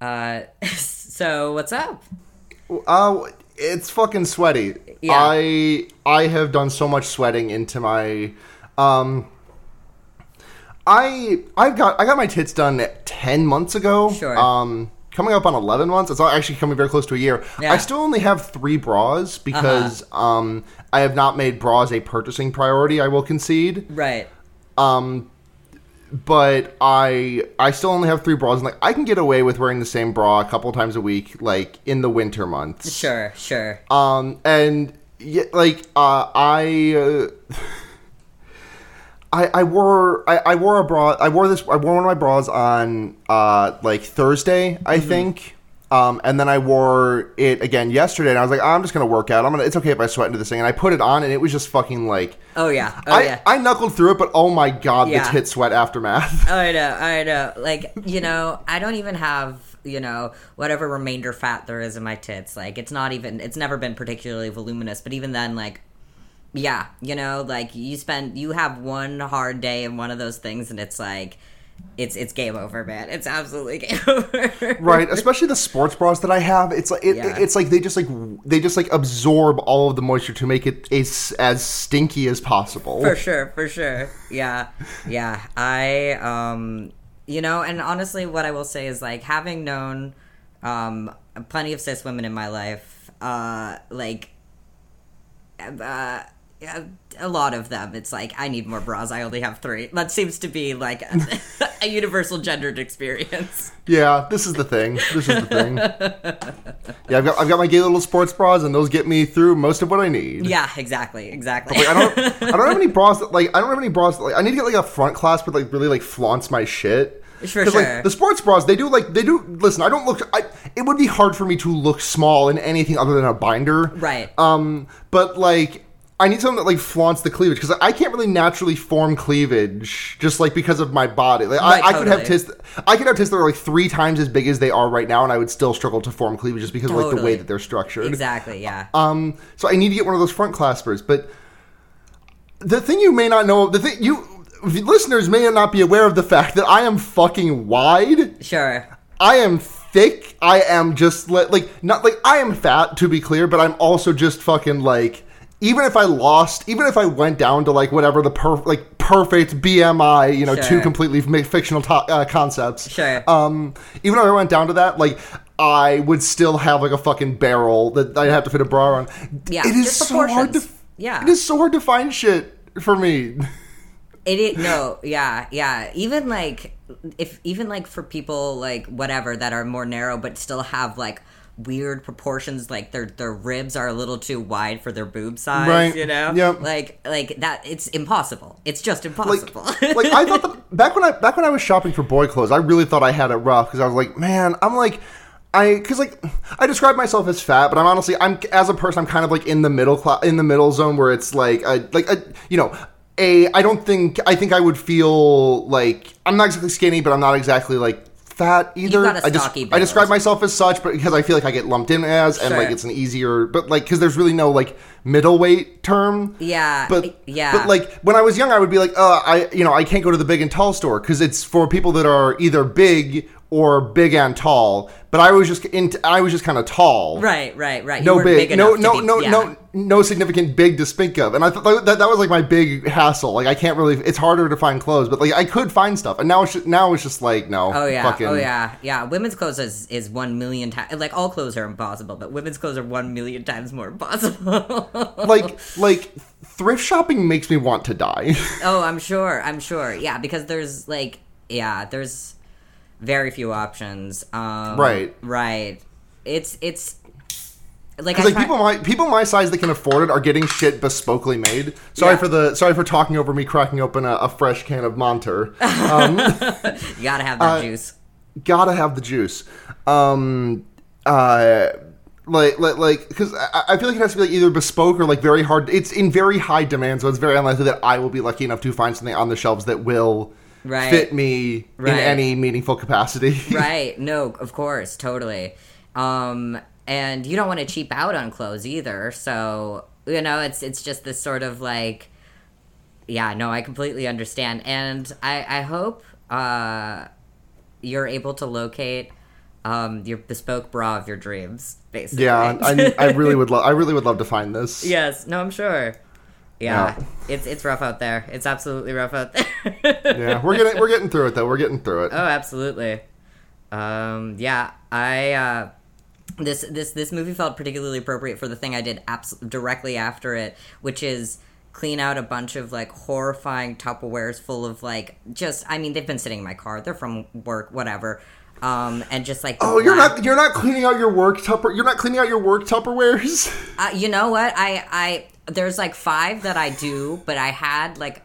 Uh, so what's up? Uh, it's fucking sweaty. Yeah. I I have done so much sweating into my um I I've got I got my tits done 10 months ago. Sure. Um coming up on 11 months. It's actually coming very close to a year. Yeah. I still only have 3 bras because um I have not made bras a purchasing priority, I will concede. Right. Um but I I still only have 3 bras and like I can get away with wearing the same bra a couple times a week like in the winter months. Sure. Sure. Um, and yeah, like uh, I, uh, I, I wore I, I wore a bra. I wore this. I wore one of my bras on uh like Thursday, I think. Um, and then I wore it again yesterday, and I was like, I'm just gonna work out. I'm gonna. It's okay if I sweat into this thing. And I put it on, and it was just fucking like. Oh yeah. Oh I, yeah. I knuckled through it, but oh my god, Yeah. the tit sweat aftermath. I know, I know. Like, you know, I don't even have, you know, whatever remainder fat there is in my tits. Like, it's not even, it's never been particularly voluminous, but even then, like, yeah, you know, like, you spend, you have one hard day in one of those things, and it's like, it's it's game over, man. It's absolutely game over. right especially the sports bras that i have it's like it, Yeah. it's like they just like they just like absorb all of the moisture to make it as as stinky as possible for sure for sure yeah yeah i um you know and honestly what i will say is like having known um plenty of cis women in my life uh like uh yeah, a lot of them it's like i need more bras i only have three that seems to be like a, a universal gendered experience yeah this is the thing this is the thing yeah i've got i've got my gay little sports bras and those get me through most of what i need yeah exactly exactly like, I don't, I don't have any bras that like I don't have any bras that, like I need to get like a front clasp that like really like flaunts my shit. For sure. like the sports bras, they do like they do. Listen, I don't look. I it would be hard for me to look small in anything other than a binder. Right. Um, but like. I need something that like flaunts the cleavage because I can't really naturally form cleavage just like because of my body. Like Right, I, I could have totally. tits, I could have tits that are like three times as big as they are right now, and I would still struggle to form cleavage just because of like the way that they're structured. exactly yeah Um, so I need to get one of those front claspers. But the thing you may not know, the thing you listeners may not be aware of the fact that I am fucking wide. sure I am thick. I am just li- like not like I am fat to be clear, but I'm also just fucking like. Even if I lost, even if I went down to like whatever the per like perfect BMI, you know, two completely fictional to- uh, concepts. Sure. Um, even if I went down to that, like I would still have like a fucking barrel that I'd have to fit a bra on. Yeah, it is so hard to. Yeah. it is so hard to find shit for me. It is no, yeah, yeah. Even like if even like for people like whatever that are more narrow but still have like weird proportions, like their their ribs are a little too wide for their boob size, Right. you know? Yep. Like like that it's impossible. It's just impossible. like I thought that back when I back when I was shopping for boy clothes, I really thought I had it rough because I was like, man, I'm like. I, cause like, I describe myself as fat, but I'm honestly, I'm as a person, I'm kind of like in the middle class, in the middle zone where it's like, a, like a, you know, a. I don't think, I think I would feel like I'm not exactly skinny, but I'm not exactly like fat either. I stocky I describe myself as such, but because I feel like I get lumped in as, and Sure. like it's an easier, but like, cause there's really no like middleweight term. Yeah, but yeah. but like when I was young, I would be like, uh, I you know I can't go to the big and tall store because it's for people that are either big or big and tall. But I was just in, I was just kind of tall. right, right, right. You No big, big no, no, be- no, yeah. no, no significant big to speak of, and I thought that that was like my big hassle. Like I can't really, it's harder to find clothes, but like I could find stuff, and now it's just, now it's just like no, Oh yeah, fucking, oh yeah, yeah. Women's clothes is, is one million times like all clothes are impossible, but women's clothes are one million times more impossible. like like thrift shopping makes me want to die. Oh, I'm sure. I'm sure. Yeah, because there's like yeah, there's very few options. Um, Right. Right. It's it's like, like try- people my people my size that can afford it are getting shit bespokely made. Sorry Yeah. for the sorry for talking over me cracking open a, a fresh can of Monster. you gotta have uh, juice. Gotta have the juice. Um, uh, like like like because I, I feel like it has to be like either bespoke or like very hard. It's in very high demand, so it's very unlikely that I will be lucky enough to find something on the shelves that will Right. fit me Right. in any meaningful capacity. right. No, of course, totally. Um, and you don't want to cheap out on clothes either. So you know, it's it's just this sort of like, yeah, no, I completely understand, and I I hope uh, you're able to locate um, your bespoke bra of your dreams, basically. Yeah, I, I really would love. I really would love to find this. yes. No, I'm sure. Yeah, Yeah. it's it's rough out there. It's absolutely rough out there. Yeah, we're getting we're getting through it though. We're getting through it. Oh, absolutely. Um, yeah, I uh, this this this movie felt particularly appropriate for the thing I did abs- directly after it, which is clean out a bunch of like horrifying Tupperwares full of like just I mean they've been sitting in my car. They're from work, whatever. Um, and just like Oh, you're black- not you're not cleaning out your work tupper. You're not cleaning out your work Tupperwares. Uh, you know what? I I there's like five that I do, but I had like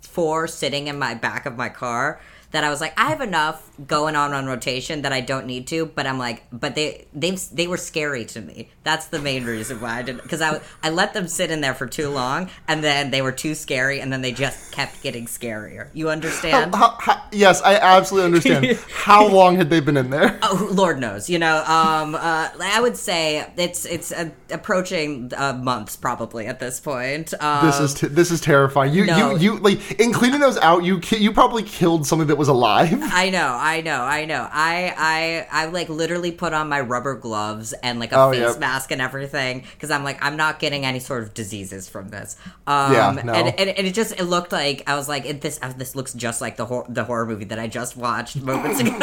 four sitting in my back of my car that I was like, I have enough going on on rotation that I don't need to. But I'm like, but they they they were scary to me. That's the main reason why I didn't because I I let them sit in there for too long, and then they were too scary, and then they just kept getting scarier. You understand? How- how- yes, I absolutely understand. How long had they been in there? Oh, Lord knows. You know, um, uh, I would say it's it's uh, approaching uh, months probably at this point. Um, This is t- this is terrifying. You no. you you like in cleaning those out. You ki- you probably killed something that was alive. I know, I know, I know. I I I like literally put on my rubber gloves and like a Oh, face yep. mask and everything because I'm like I'm not getting any sort of diseases from this. Um, Yeah, no. and, and, and it just it looked like I was like it, this uh, this looks just like the hor- the horror movie that I just watched moments ago.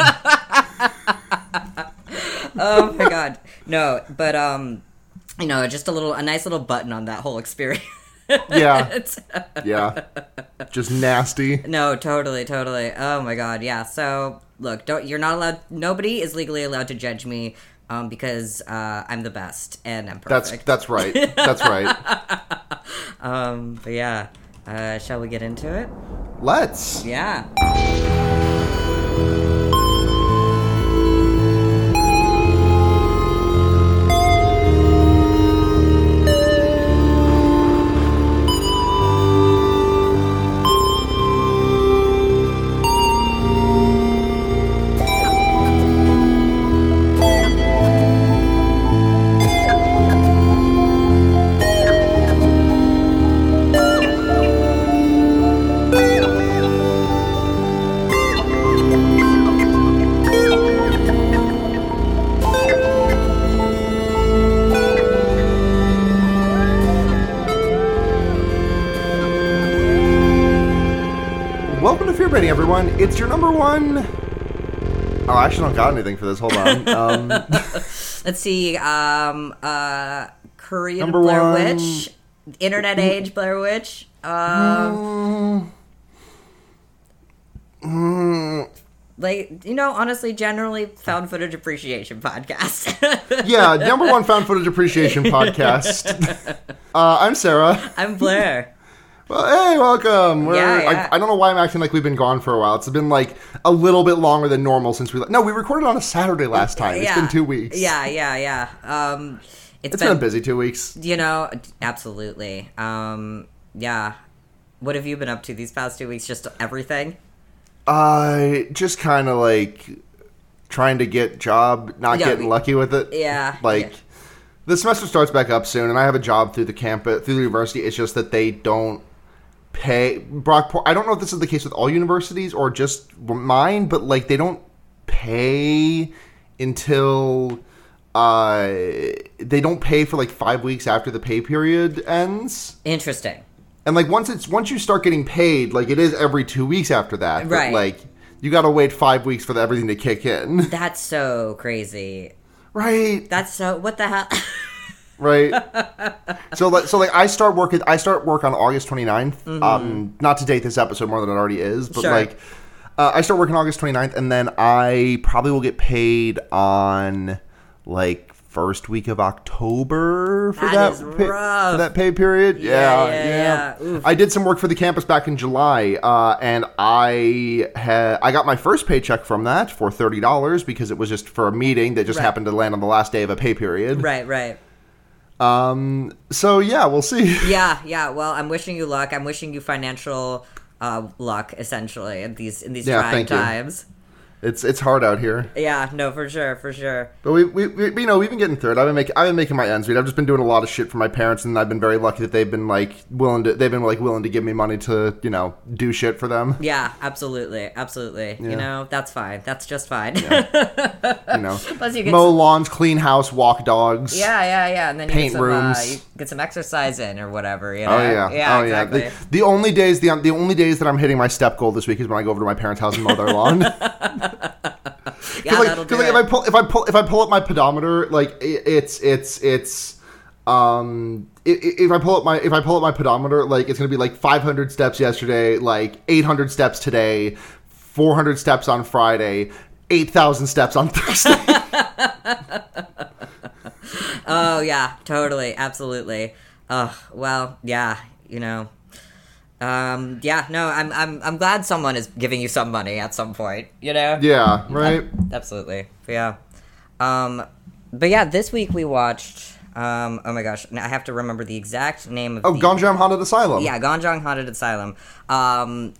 oh my god, no, but um, you know, just a little a nice little button on that whole experience. Yeah. Yeah, just nasty. No, totally, totally. Oh my god, yeah. So look, don't you're not allowed. Nobody is legally allowed to judge me, um, because uh, I'm the best and I'm That's perfect. that's right. That's right. um, but yeah. Uh, shall we get into it? Let's. Yeah. It's your number one. Oh, I actually don't got anything for this. Hold on. Um, Let's see. Um, uh, Korean Number Blair one. Witch, Internet Age Blair Witch. Um, like you know, honestly, generally found footage appreciation podcast. yeah, number one found footage appreciation podcast. Uh, I'm Sarah. I'm Blair. Well, hey, welcome. We're, Yeah, yeah. I, I don't know why I'm acting like we've been gone for a while. It's been like a little bit longer than normal since we. No, we recorded on a Saturday last time. Yeah. It's been two weeks. Yeah, yeah, yeah. Um, It's been a busy two weeks. you know, absolutely. Um, yeah. What have you been up to these past two weeks? Just everything. I just kind of like trying to get job, not Yeah, getting we- lucky with it. Yeah, Like the semester starts back up soon, and I have a job through the campus, through the university. It's just that they don't pay. Brockport. I don't know if this is the case with all universities or just mine, but like they don't pay until. Uh, they don't pay for like five weeks after the pay period ends. Interesting. And like once it's once you start getting paid, like it is every two weeks after that. but, Right. like you got to wait five weeks for the, everything to kick in. That's so crazy. right. That's so. What the hell? Right. so like so like I start work at, I start work on August 29th. Um, not to date this episode more than it already is, but Mm-hmm. Sure. like uh, I start working August 29th, and then I probably will get paid on like first week of October for That that, pay, for that pay period. Yeah, Yeah, yeah, yeah. yeah. I did some work for the campus back in July, uh, and I had I got my first paycheck from that for thirty dollars because it was just for a meeting that just Right. happened to land on the last day of a pay period. right, right. Um. So yeah, we'll see. Yeah, yeah. Well, I'm wishing you luck. I'm wishing you financial uh, luck, essentially, in these in these Yeah, trying thank you. It's it's hard out here. Yeah, no, for sure, for sure. But we, we, we you know we've been getting through it. I've been making I've been making my ends meet. I've just been doing a lot of shit for my parents, and I've been very lucky that they've been like willing to they've been like willing to give me money to you know do shit for them. Yeah, absolutely, absolutely. You know, that's fine. That's just fine. You know, Plus you get mow lawns, clean house, walk dogs. Yeah, yeah, yeah, and then you Paint get some, Uh, rooms. you get some exercise in or whatever. You know? Oh yeah, yeah, oh exactly. yeah. The, the only days the the only days that I'm hitting my step goal this week is when I go over to my parents' house and mow their lawn. yeah, like, that'll do like, it. if I pull if I pull if I pull up my pedometer, like it, it's it's it's um if I pull up my if I pull up my pedometer, like it's gonna be like 500 steps yesterday, like 800 steps today, 400 steps on Friday, 8,000 steps on Thursday. Oh yeah, totally, absolutely. Oh well, yeah, you know. Um, yeah, no, I'm, I'm, I'm glad someone is giving you some money at some point. You know. yeah, right. Absolutely. Yeah. Um, but yeah, this week we watched. Um, oh my gosh, now I have to remember the exact name of. Oh, the, Haunted Asylum. Yeah, Gonjiam Haunted Asylum. Um,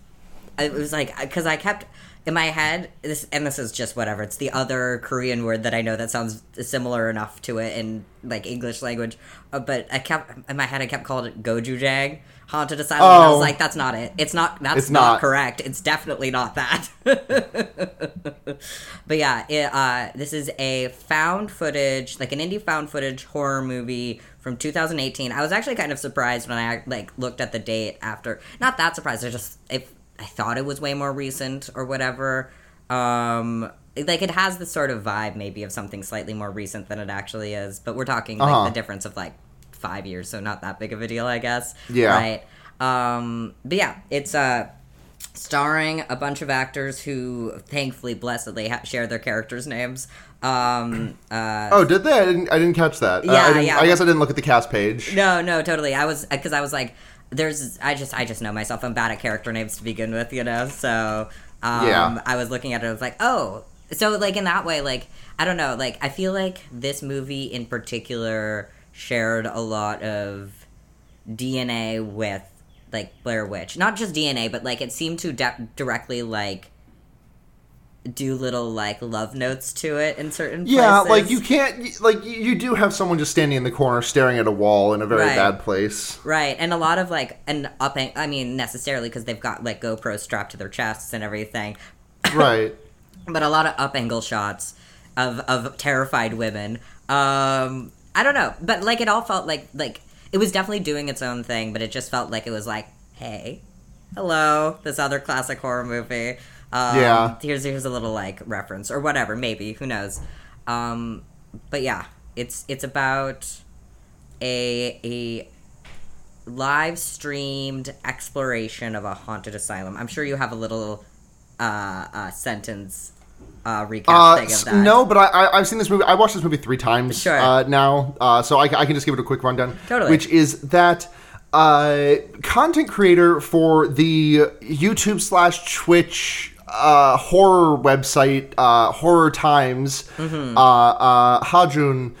it was like because I kept in my head this, and this is just whatever. It's the other Korean word that I know that sounds similar enough to it in like English language. Uh, but I kept in my head. I kept calling it Gochujang Haunted Asylum. and I Oh. was like, that's not it. It's not. That's It's not, not. correct. It's definitely not that. but yeah, it, uh, this is a found footage, like an indie found footage horror movie from 2018. I was actually kind of surprised when I like looked at the date after. Not that surprised. I just if I thought it was way more recent or whatever. Um, like it has the sort of vibe maybe of something slightly more recent than it actually is. But we're talking like Uh-huh. the difference of like five years, so not that big of a deal, I guess. Yeah. Right. Um, but yeah, it's uh starring a bunch of actors who thankfully blessedly ha- share their characters names um uh Oh, did they? I didn't. I didn't catch that. Uh, Yeah, I, yeah. I guess I didn't look at the cast page. no no totally i was because i was like there's i just i just know myself i'm bad at character names to begin with you know so um Yeah. i was looking at it i was like oh so like in that way like i don't know like i feel like this movie in particular shared a lot of dna with like blair witch not just dna but like it seemed to de- directly like do little like love notes to it in certain places. Yeah, places. like you can't. Like you- do have someone just standing in the corner staring at a wall in a very Right. bad place. Right, and a lot of like an up. I mean, necessarily because they've got like GoPros strapped to their chests and everything, Right. but a lot of up angle shots of of terrified women. Um, I don't know, but like it all felt like like it was definitely doing its own thing, but it just felt like it was like, hey, hello, this other classic horror movie. Um, Yeah. Here's here's a little like reference or whatever, maybe who knows. Um, but yeah, it's it's about a a live streamed exploration of a haunted asylum. I'm sure you have a little uh, uh sentence uh recap Uh, thing of that. no, but I, I I've seen this movie. I watched this movie three times Sure. uh, now, uh, so I, I can just give it a quick rundown. Totally. Which is that uh, content creator for the YouTube slash Twitch uh, horror website, uh, Horror Times, Mm-hmm. uh, uh, Hajun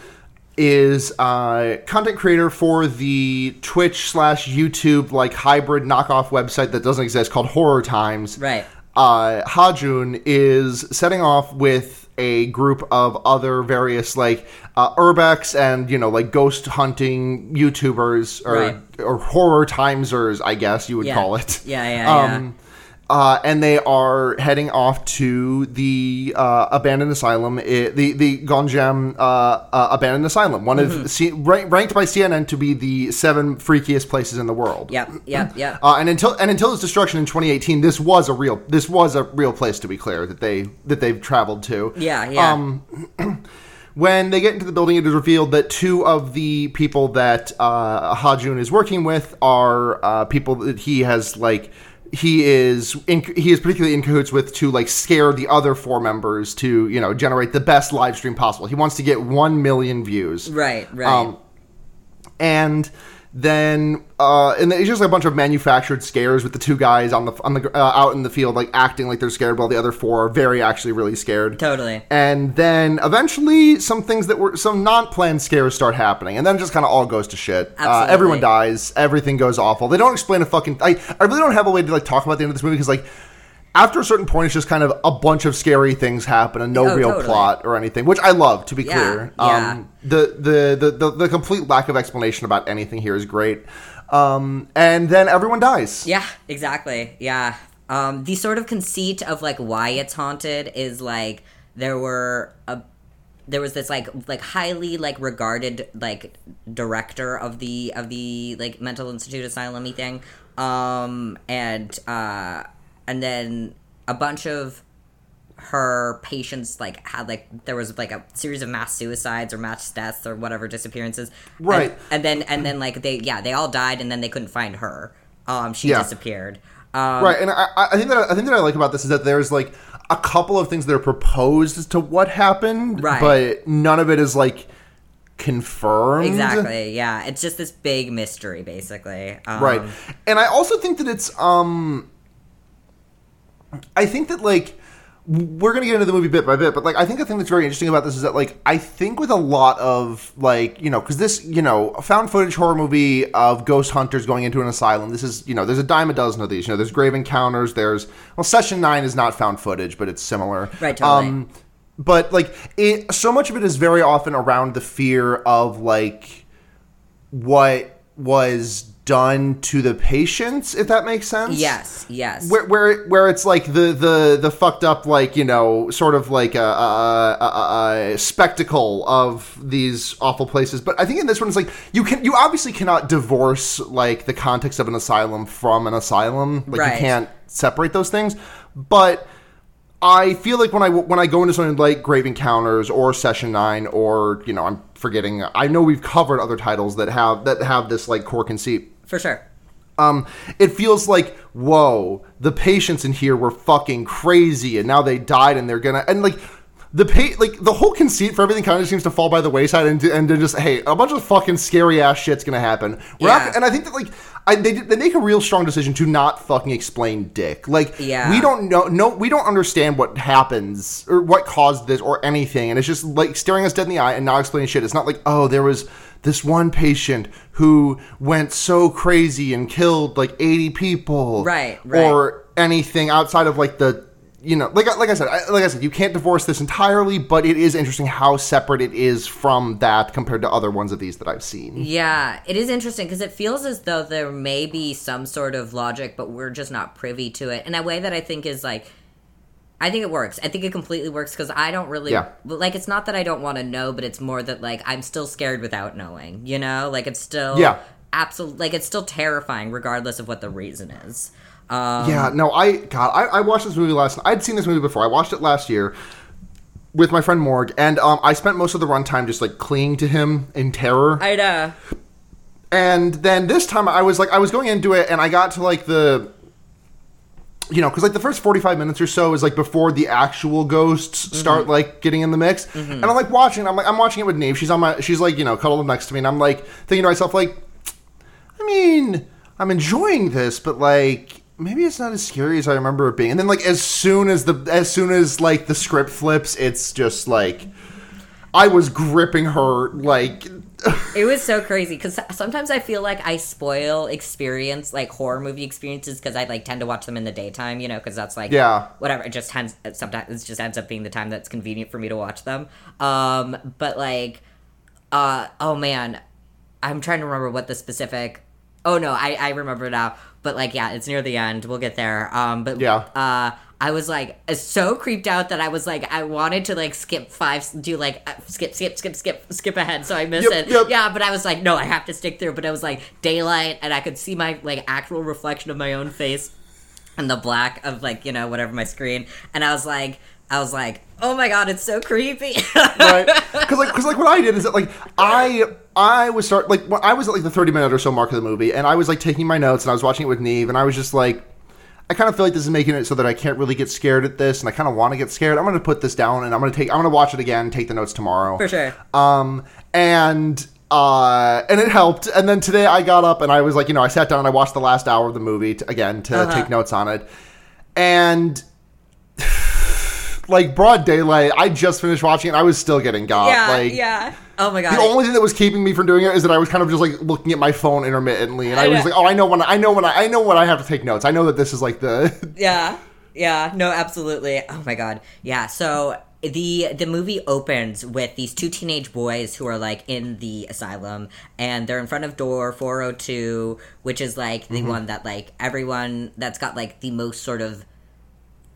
is uh, content creator for the Twitch slash YouTube like hybrid knockoff website that doesn't exist called Horror Times Right. Uh, Hajun is setting off with a group of other various like uh, urbex and you know like ghost hunting YouTubers or Right. or horror timesers, I guess you would Yeah. call it. Yeah, yeah, Um, uh, and they are heading off to the uh, abandoned asylum, i the the Gonjiam uh, uh, abandoned asylum, one Mm-hmm. of C- rank, ranked by CNN to be the seven freakiest places in the world. Yeah, yep, yep. Uh, and until and until its destruction in 2018, this was a real this was a real place to be clear that they that they've traveled to. yeah, yeah. Um, when they get into the building, it is revealed that two of the people that uh, Hajun is working with are uh, people that he has like he is in, he is particularly in cahoots with to like scare the other four members to you know generate the best live stream possible. He wants to get one million views right, right. um, and then uh, and it's just like a bunch of manufactured scares with the two guys on the on the uh, out in the field like acting like they're scared while the other four are very actually really scared. totally. And then eventually, some things that were some non-planned scares start happening, and then it just kind of all goes to shit. Uh, everyone dies. Everything goes awful. They don't explain a fucking. I, I really don't have a way to like talk about the end of this movie because like after a certain point, it's just kind of a bunch of scary things happen and no Oh, real totally. plot or anything, which I love. To be Yeah, clear, yeah. Um, the, the the the the complete lack of explanation about anything here is great. Um, and then everyone dies. Yeah, exactly. Yeah. Um, the sort of conceit of like why it's haunted is like there were a there was this like like highly like regarded like director of the of the like mental institute asylum thing um and uh and then a bunch of her patients like had like there was like a series of mass suicides or mass deaths or whatever disappearances And- Right. and, then and then like they yeah they all died and then they couldn't find her um she Yeah. disappeared um Right, and I, I think that I think that I like about this is that there's like a couple of things that are proposed as to what happened, Right. but none of it is like confirmed. exactly yeah it's just this big mystery basically um, right and i also think that it's um i think that like we're gonna get into the movie bit by bit but like i think the thing that's very interesting about this is that like i think with a lot of like you know because this you know found footage horror movie of ghost hunters going into an asylum this is you know there's a dime a dozen of these you know there's grave encounters there's well session 9 is not found footage but it's similar Right, totally. um but like it so much of it is very often around the fear of like what was done to the patients if that makes sense? Yes yes. Where where where it's like the the the fucked up like you know sort of like a, a, a, a spectacle of these awful places. But i think in this one it's like you can you obviously cannot divorce like the context of an asylum from an asylum. Like Right. you can't separate those things. But I feel like when I when I go into something like Grave Encounters or Session Nine or you know I'm forgetting I know we've covered other titles that have that have this like core conceit for sure um, it feels like whoa, the patients in here were fucking crazy, and now they died, and they're gonna and like the pa- like the whole conceit for everything kind of seems to fall by the wayside, and and to just hey, a bunch of fucking scary ass shit's gonna happen. We're Yeah. not, and I think that like. I, they, they make a real strong decision to not fucking explain dick. Like Yeah. we don't know, no, we don't understand what happens or what caused this or anything, and it's just like staring us dead in the eye and not explaining shit. It's not like oh, there was this one patient who went so crazy and killed like 80 people Right, right. or anything outside of like the you know like I- like I said I, like I said you can't divorce this entirely but it is interesting how separate it is from that compared to other ones of these that I've seen Yeah, it is interesting because it feels as though there may be some sort of logic, but we're just not privy to it in a way that I think is like. I think it works. I think it completely works because I don't really Yeah. like. It's not that I don't want to know, but it's more that like I'm still scared without knowing. You know, like it's still Yeah. absolutely like it's still terrifying regardless of what the reason is. Um, yeah no I God I, I watched this movie last I'd seen this movie before I watched it last year with my friend Morg and um, I spent most of the runtime just like clinging to him in terror I know. And then this time I was like, I was going into it and I got to like the, you know, because like the first 45 minutes or so is like before the actual ghosts start like getting in the mix. And I'm like watching, I'm like, I'm watching it with Neve. She's on my, she's like, you know, cuddled up next to me. And I'm like thinking to myself, like, I mean, I'm enjoying this, but like, maybe it's not as scary as I remember it being. And then like, as soon as the, as soon as like the script flips, it's just like, I was gripping her like It was so crazy because sometimes I feel like I spoil experience, like horror movie experiences, because I like tend to watch them in the daytime, you know, because that's like Yeah. whatever. It just tends sometimes it just ends up being the time that's convenient for me to watch them. Um, but like, uh, oh man, I'm trying to remember what the specific. Oh no, I I remember now. But like, yeah, it's near the end. We'll get there. Um, but Yeah. uh, I was like so creeped out that I was like I wanted to like skip five, do like uh, skip, skip, skip, skip, skip ahead, so I miss Yep, it. yep. Yeah, but I was like, no, I have to stick through. But it was like daylight, and I could see my like actual reflection of my own face and the black of like you know whatever my screen, and I was like, I was like, oh my god, it's so creepy. right? Because like, cause like what I did is that like I I was start like I was at like the thirty minute or so mark of the movie, and I was like taking my notes and I was watching it with Neve, and I was just like. I kind of feel like this is making it so that I can't really get scared at this, and I kind of want to get scared. I'm going to put this down, and I'm going to take. I'm going to watch it again, take the notes tomorrow For sure. Um, and uh, and it helped. And then today I got up and I was like, you know, I sat down and I watched the last hour of the movie to, again to Uh-huh. take notes on it, and like broad daylight. I just finished watching it. I was still getting got. yeah, like, yeah. Oh my god. The only thing that was keeping me from doing it is that I was kind of just like looking at my phone intermittently, and I, I was like, "Oh, I know when I, I know when I, I know when I have to take notes. I know that this is like the yeah. yeah, no, absolutely. Oh my god. Yeah, so the the movie opens with these two teenage boys who are like in the asylum and they're in front of door 402 which is like the mm-hmm. one that like everyone that's got like the most sort of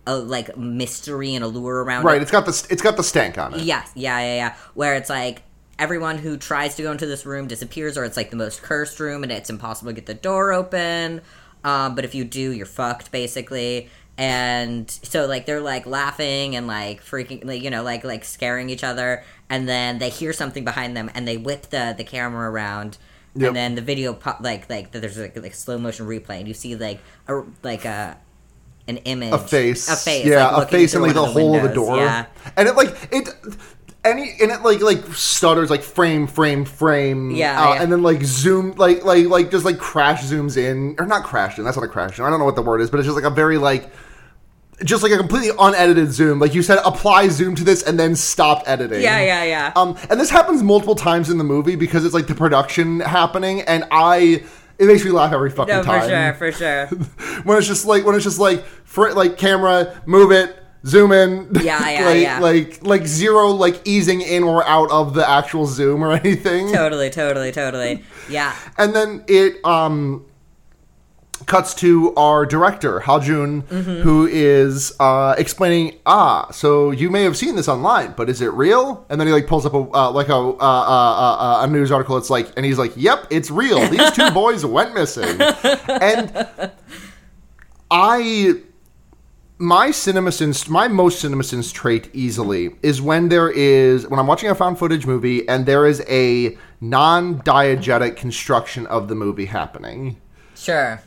uh, like mystery and allure around Right. it. It's got the it's got the stank on it. Yes, yeah, yeah, yeah. Where it's like everyone who tries to go into this room disappears, or it's like the most cursed room, and it's impossible to get the door open. Um, but if you do, you're fucked, basically. And so, like, they're like laughing and like freaking, like, you know, like like scaring each other, and then they hear something behind them, and they whip the the camera around. Yep. And then the video, pop, like, like there's like, like slow motion replay, and you see like a like a an image, A face. a face, Yeah, like, a face in through like the one of the hole of the door. Yeah, And it like it any and it like like stutters like frame frame frame Yeah, uh, yeah. and then like zoom like like like just like crash zooms in or not crash in that's not a crash zoom I don't know what the word is but it's just like a very like just like a completely unedited zoom like you said apply zoom to this and then stop editing yeah, yeah, yeah. um, and this happens multiple times in the movie because it's like the production happening, and I it makes me laugh every fucking no, time. for sure, for sure. When it's just like when it's just like for like camera, move it, zoom in. Yeah, yeah, like, yeah. Like like zero like easing in or out of the actual zoom or anything. totally, totally, totally. Yeah. And then it um cuts to our director Hajun, Mm-hmm. who is uh, explaining. Ah, so you may have seen this online, but is it real? And then he like pulls up a uh, like a uh, uh, uh, a news article. It's like, and he's like, "Yep, it's real. These two boys went missing." And I. My CinemaSins, my most CinemaSins trait easily is when there is when I'm watching a found footage movie and there is a non-diegetic construction of the movie happening. Sure.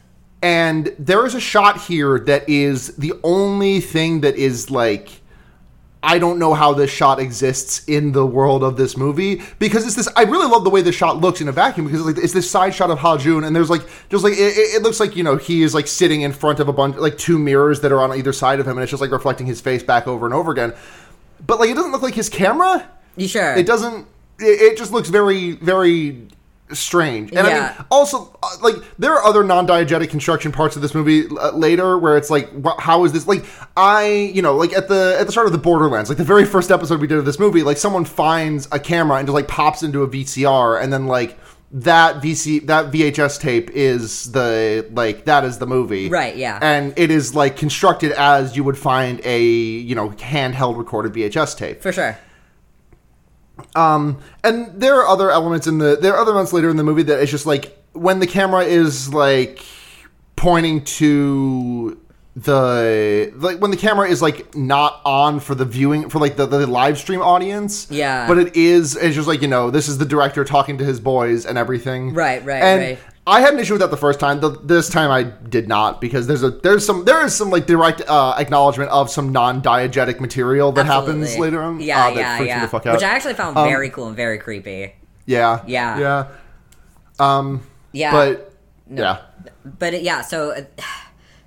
And there is a shot here that is the only thing that is like I don't know how this shot exists in the world of this movie because it's this. I really love the way this shot looks in a vacuum because it's, like, it's this side shot of Hajun and there's like just like it, it looks like you know he is like sitting in front of a bunch like two mirrors that are on either side of him and it's just like reflecting his face back over and over again. But like it doesn't look like his camera. You sure? It doesn't. It, it just looks very, very strange. And I mean, also, uh, like there are other non-diegetic construction parts of this movie uh, later where it's like, wh- how is this? Like, I, you know, like at the at the start of the Borderlands, like the very first episode we did of this movie, like someone finds a camera and just like pops into a VCR, and then like that VC that VHS tape is the like that is the movie, Right, yeah. and it is like constructed as you would find a you know handheld recorded VHS tape. For sure. Um, and there are other elements in the there are other elements later in the movie that it's just like when the camera is like pointing to the like when the camera is like not on for the viewing for like the, the live stream audience Yeah. but it is it's just like you know this is the director talking to his boys and everything Right, right, and right. I had an issue with that the first time. The, this time I did not because there's a there's some there is some like direct uh, acknowledgement of some non-diegetic material that happens later on. Yeah, uh, yeah, yeah. the fuck out. Which I actually found Um, very cool and very creepy. Yeah. Yeah. Yeah. Um. Yeah. But yeah. but yeah, so uh,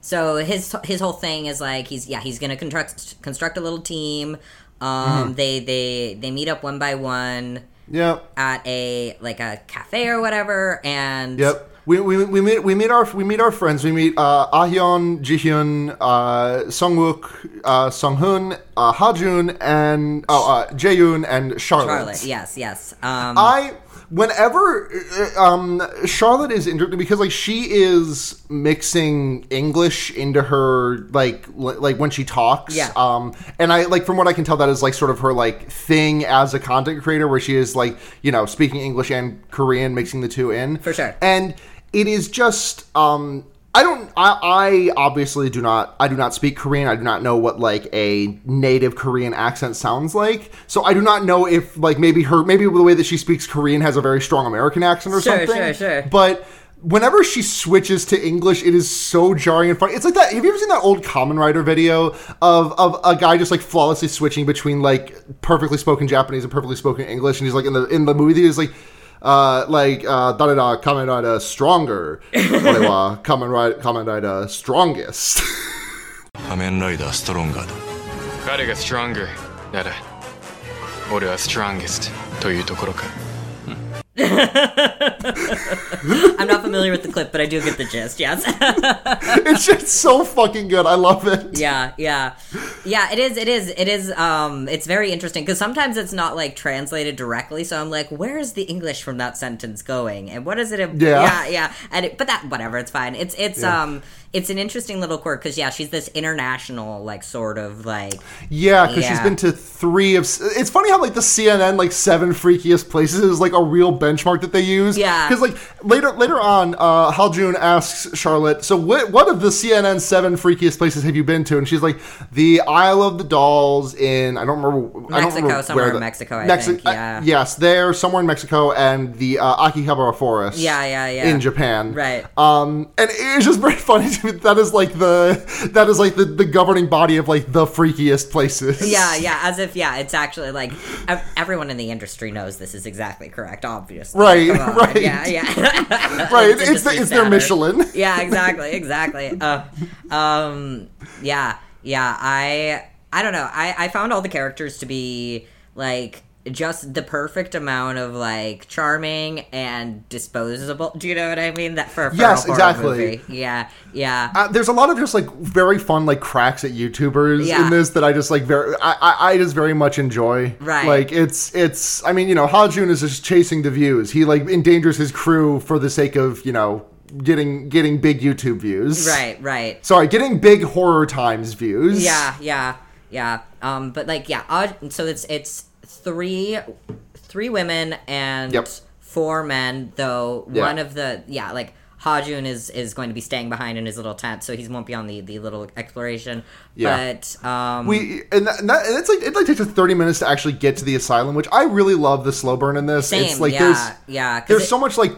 so his his whole thing is like he's yeah he's gonna construct construct a little team. Um, Mm-hmm. they they they meet up one by one Yep. at a like a cafe or whatever, and Yep. We, we, we meet we meet our we meet our friends. We meet uh, Ahyeon, Jihyun, uh, Sungwook, uh, Sunghoon, uh, Hajun, and oh, uh, Jaeyoon and Charlotte. Charlotte. Yes, yes. Um, I whenever uh, um Charlotte is inter- because like she is mixing English into her like li- like when she talks Yeah. um and I like from what I can tell that is like sort of her like thing as a content creator where she is like you know speaking English and Korean mixing the two in For sure. and it is just um I don't I, I obviously do not I do not speak Korean. I do not know what like a native Korean accent sounds like. So I do not know if like maybe her maybe the way that she speaks Korean has a very strong American accent or Sure, something. sure, sure. But whenever she switches to English, it is so jarring and funny. It's like that. Have you ever seen that old Kamen Rider video of of a guy just like flawlessly switching between like perfectly spoken Japanese and perfectly spoken English, and he's like in the in the movie he's like uh, like uh, Darada Kamen Rider Stronger, Kamen Rider Kamen Rider Strongest. Kamen Rider Stronger. 彼が Stronger なら、俺は Strongest というところか。I'm not familiar with the clip, but I do get the gist. Yes. it's just so fucking good. I love it. yeah, yeah, yeah. It is. It is. It is. Um, it's very interesting because sometimes it's not like translated directly. So I'm like, where is the English from that sentence going, and what is it? Yeah. yeah, yeah. And it, but that whatever. It's fine. It's it's Yeah. um it's an interesting little quirk because yeah, she's this international like sort of like Yeah, because she's been to three of. It's funny how like the CNN like seven freakiest places is like a real benchmark that they use. Yeah. because like later later on, uh, Hajun asks Charlotte, "So what what of the CNN seven freakiest places have you been to?" And she's like, "The Isle of the Dolls in I don't remember I don't Mexico, remember somewhere where in the- Mexico, I Mexi- think, uh, yeah. yes, there somewhere in Mexico and the uh, Aokigahara Forest. Yeah, yeah, yeah. In Japan, Right. Um, and it's just very funny. that is like the that is like the the governing body of like the freakiest places. Yeah, yeah, as if yeah, it's actually like everyone in the industry knows this is exactly correct. Obviously, Right, right. Yeah, yeah. right. It's, industry the, it's their. Michelin. Yeah, exactly, exactly. Uh, um, yeah, yeah. I I don't know. I I found all the characters to be like just the perfect amount of like charming and disposable. Do you know what I mean? That for a Yes, exactly. movie. Yeah, yeah. Uh, there's a lot of just like very fun like cracks at YouTubers Yeah. in this that I just like very I, I I just very much enjoy. Right. Like it's it's I mean you know Hajun is just chasing the views. He like endangers his crew for the sake of you know getting getting big YouTube views. right, right. Sorry, getting big horror times views. Yeah, yeah, yeah. Um, but like, yeah. Odd, so it's it's three three women and Yep. four men. Though Yeah. one of the yeah, like Hajun is is going to be staying behind in his little tent, so he won't be on the the little exploration. Yeah. But um, We and, that, and, that, and it's like it like takes us thirty minutes to actually get to the asylum, which I really love the slow burn in this. same. it's like yeah, there's yeah. there's it- so much like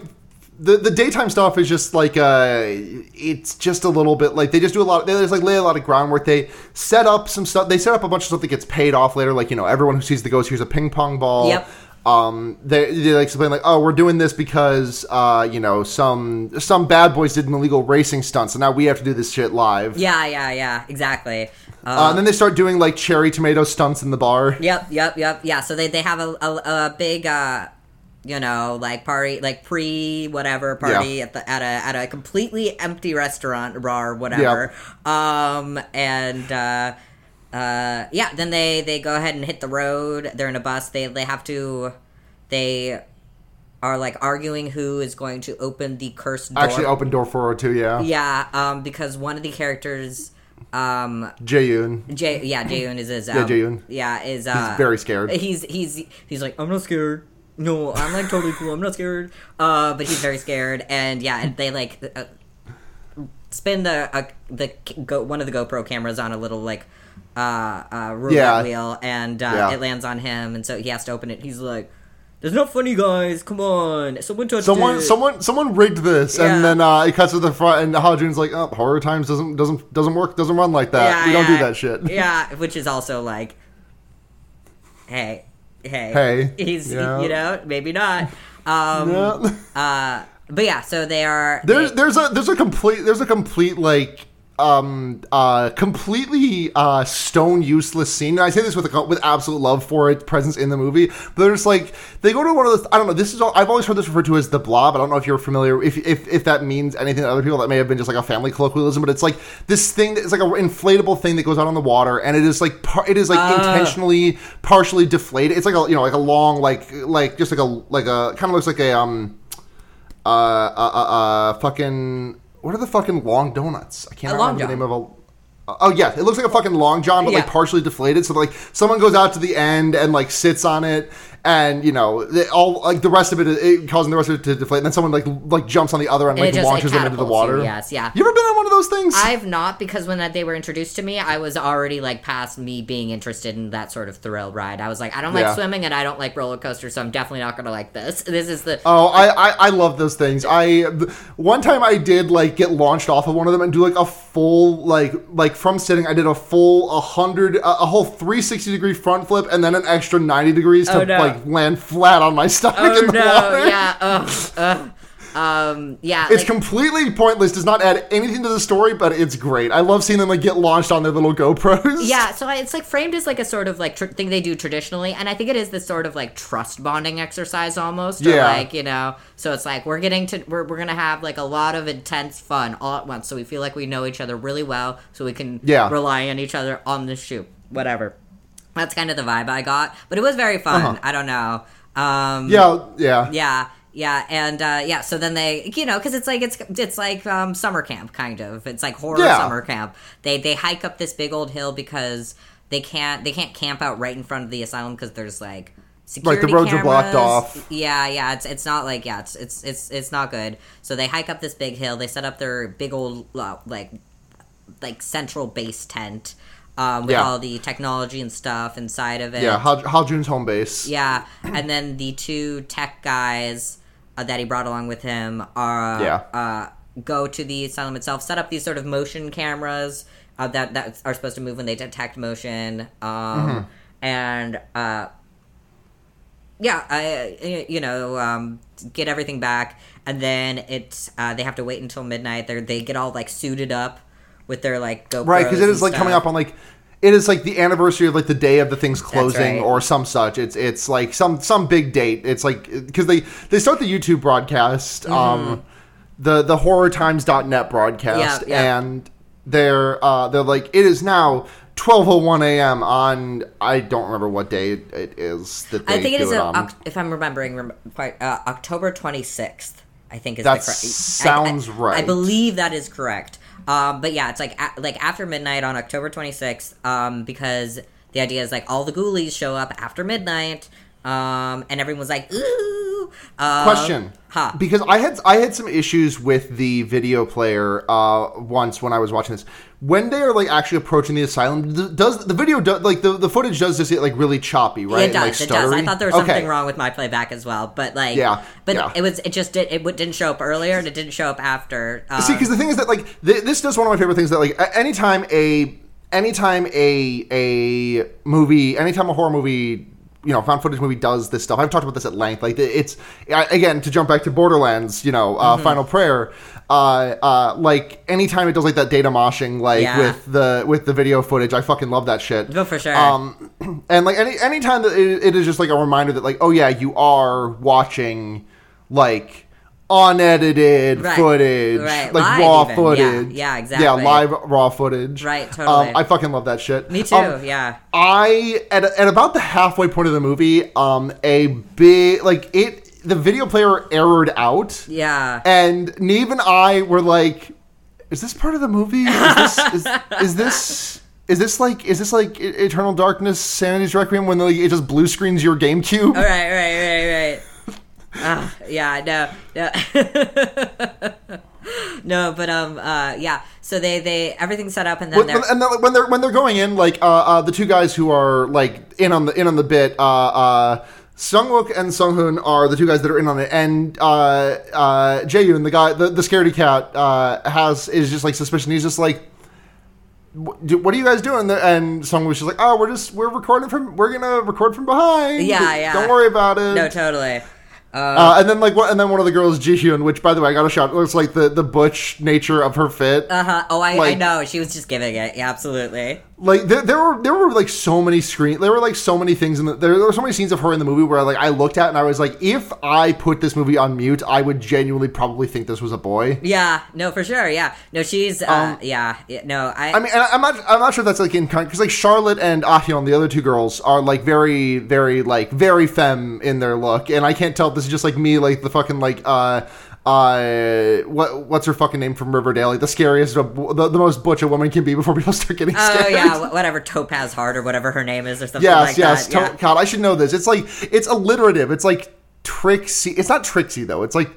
the the daytime stuff is just like uh it's just a little bit like they just do a lot Of, they just like lay a lot of groundwork they set up some stuff they set up a bunch of stuff that gets paid off later like you know everyone who sees the ghost here's a ping pong ball Yep. um they, they like explain like oh we're doing this because uh you know some some bad boys did an illegal racing stunt so now we have to do this shit live Yeah, yeah, yeah. Exactly. uh, and then they start doing like cherry tomato stunts in the bar Yep, yep, yep. Yeah, so they they have a a, a big uh you know, like party like pre whatever party Yeah. at the at a at a completely empty restaurant bar or whatever. Um and uh uh yeah, then they they go ahead and hit the road. They're in a bus. They they have to they are like arguing who is going to open the cursed door. actually open door 402 yeah yeah, um because one of the characters um Jaeyoon Jay, yeah, Jaeyoon is is um, Jaeyoon. Yeah, is uh, very scared. He's he's he's like I'm not scared. No, I'm like totally cool. I'm not scared. Uh, but he's very scared, and yeah, and they like uh, spin the uh, the go one of the GoPro cameras on a little like uh, uh roulette Yeah. wheel, and uh, Yeah. it lands on him, and so he has to open it. He's like. There's not funny, guys. Come on, someone touched Someone, it. someone, someone rigged this, Yeah. and then uh, it cuts to the front, and Hajun's like, "Oh, horror times doesn't doesn't doesn't work, doesn't run like that. We don't do that shit." Yeah, which is also like, hey, hey, Hey, he's yeah. you know maybe not. Um, Yeah. uh, but yeah, so they are. There's they- there's a there's a complete there's a complete like um uh completely uh stone useless scene. And I say this with a, with absolute love for its presence in the movie. But there's like they go to one of those I don't know. This is all, I've always heard this referred to as the blob. I don't know if you're familiar if if if that means anything to other people. That may have been just like a family colloquialism. But it's like this thing that is like an inflatable thing that goes out on the water, and it is like par- it is like intentionally partially deflated. It's like a you know like a long like like just like a like a kind of looks like a um uh, uh, uh, uh, fucking. What are the fucking long donuts? I can't remember the name of a. Uh, oh yeah, it looks like a fucking long john, but like partially deflated. So like someone goes out to the end and like sits on it, and you know all like the rest of it, it causing the rest of it to deflate. And then someone like like jumps on the other end, And like just, launches like, them into the catapults you, water. yes, yeah. You ever been on one of those things? I've not because when they were introduced to me, I was already like past me being interested in that sort of thrill ride. I was like, I don't like Yeah. swimming and I don't like roller coasters, so I'm definitely not gonna like this. This is the Oh, I, I I love those things. I one time I did like get launched off of one of them and do like a full like like from sitting. I did a full a hundred a, a whole three sixty degree front flip and then an extra ninety degrees oh, to Oh, no. like land flat on my stomach oh in the no, water. yeah, ugh, ugh. um, yeah, It's like- completely pointless. Does not add anything to the story, but it's great. I love seeing them like get launched on their little GoPros. Yeah, so it's like framed as like a sort of like tr- thing they do traditionally, and I think it is this sort of like trust bonding exercise almost. Or Yeah. like you know, so it's like we're getting to we're we're gonna have like a lot of intense fun all at once, so we feel like we know each other really well, so we can Yeah. rely on each other on the shoot, whatever. That's kind of the vibe I got, but it was very fun. Uh-huh. I don't know. Um, yeah, yeah. yeah yeah and uh yeah so then they you know because it's like it's it's like um summer camp kind of it's like horror Yeah. summer camp they they hike up this big old hill because they can't they can't camp out right in front of the asylum because there's like security like the roads are blocked off. yeah yeah it's it's not like yeah it's it's it's it's not good so they hike up this big hill they set up their big old uh, like like central base tent um, with Yeah. all the technology and stuff inside of it Yeah, Hal, Hajun's home base. yeah, and then the two tech guys uh, that he brought along with him are Yeah. uh, go to the asylum itself, set up these sort of motion cameras uh, that that are supposed to move when they detect motion, um, Mm-hmm. and uh, yeah, I, you know, um, get everything back, and then it's uh, they have to wait until midnight. They they get all like suited up with their like GoPros Right, because it is like coming up on like it is like the anniversary of like the day of the thing's closing right. or some such. It's it's like some some big date. It's like because they they start the YouTube broadcast, um, the the horrortimes.net broadcast, Mm-hmm. Yeah, yeah. and they're uh they're like it is now. 12:01 a.m. on I don't remember what day it, it is that they I think it do is, it a, on. If I'm remembering rem- uh, October 26th. I think is That the correct. sounds I, I, right. I believe that is correct. Um, but yeah, it's like a, like after midnight on October 26th. Um, because the idea is like all the ghoulies show up after midnight. Um, and everyone's like, ooh. Um, Question. Huh. Because I had I had some issues with the video player uh, once when I was watching this. When they are like actually approaching the asylum, th- does the video do, like the, the footage does just get like really choppy, right? It does. Like, it does. I thought there was Okay. something wrong with my playback as well, but like, Yeah, but yeah. it was. It just did it didn't show up earlier, and it didn't show up after. Um, See, because the thing is that like th- this does one of my favorite things that like anytime a anytime a a movie, anytime a horror movie, you know, found footage movie does this stuff. I've talked about this at length. Like it's again to jump back to Borderlands, you know, uh, Mm-hmm. Final Prayer. Uh, uh, like anytime it does like that data moshing, like Yeah. with the with the video footage, I fucking love that shit. Oh, for sure. Um, and like any anytime that it, it is just like a reminder that like oh yeah, you are watching like unedited Right. footage, Right. like Live raw even. footage. Yeah, yeah, Yeah, live raw footage. Right, totally. Um, I fucking love that shit. Me too. Um, yeah. I at, at about the halfway point of the movie, um, a big like it. The video player errored out, Yeah. and Neve and I were like, "Is this part of the movie? Is this is, is this?" Is this like is this like Eternal Darkness, Sanity's Requiem when like, it just blue screens your GameCube? Right, right, right, right. Ah, yeah, no, no, no, but um, uh, yeah. So they they everything's set up, and then When, they're and then, when they're when they're going in, like uh, uh, the two guys who are like in on the in on the bit, uh, uh, Sungwook and Sunghoon are the two guys that are in on it, and uh, uh, Jaeyoon, the guy, the, the scaredy cat, uh, has is just like suspicion. He's just like, "What are you guys doing? there?" And Sungwook's just like, oh, we're just we're recording from we're gonna record from behind. Yeah, yeah. Don't worry about it. no, totally. Uh, and then like what? And then one of the girls, Jihyun, which by the way, I got a shot. Looks like the the butch nature of her fit. Uh huh. Oh, I, I know. She was just giving it. Yeah, absolutely. like there, there were there were like so many screen there were like so many things in the there, there were so many scenes of her in the movie where like I looked at and I was like if I put this movie on mute I would genuinely probably think this was a boy. Yeah. No, for sure. Yeah. No, she's. Uh, yeah, yeah. No, I. Um, I mean, I'm not. I'm not sure if that's like in because like Charlotte and Ahyeon, the other two girls, are like very, very like very femme in their look, and I can't tell if this is just like me, like the fucking like uh uh what what's her fucking name from Riverdale, like the scariest, the, the most butch a woman can be before people start getting scared. Oh scared. yeah, whatever Topaz Heart or whatever her name is or something Yes, like yes. that. To- God, I should know this. It's like it's alliterative. It's like Trixie. It's not Trixie though. It's like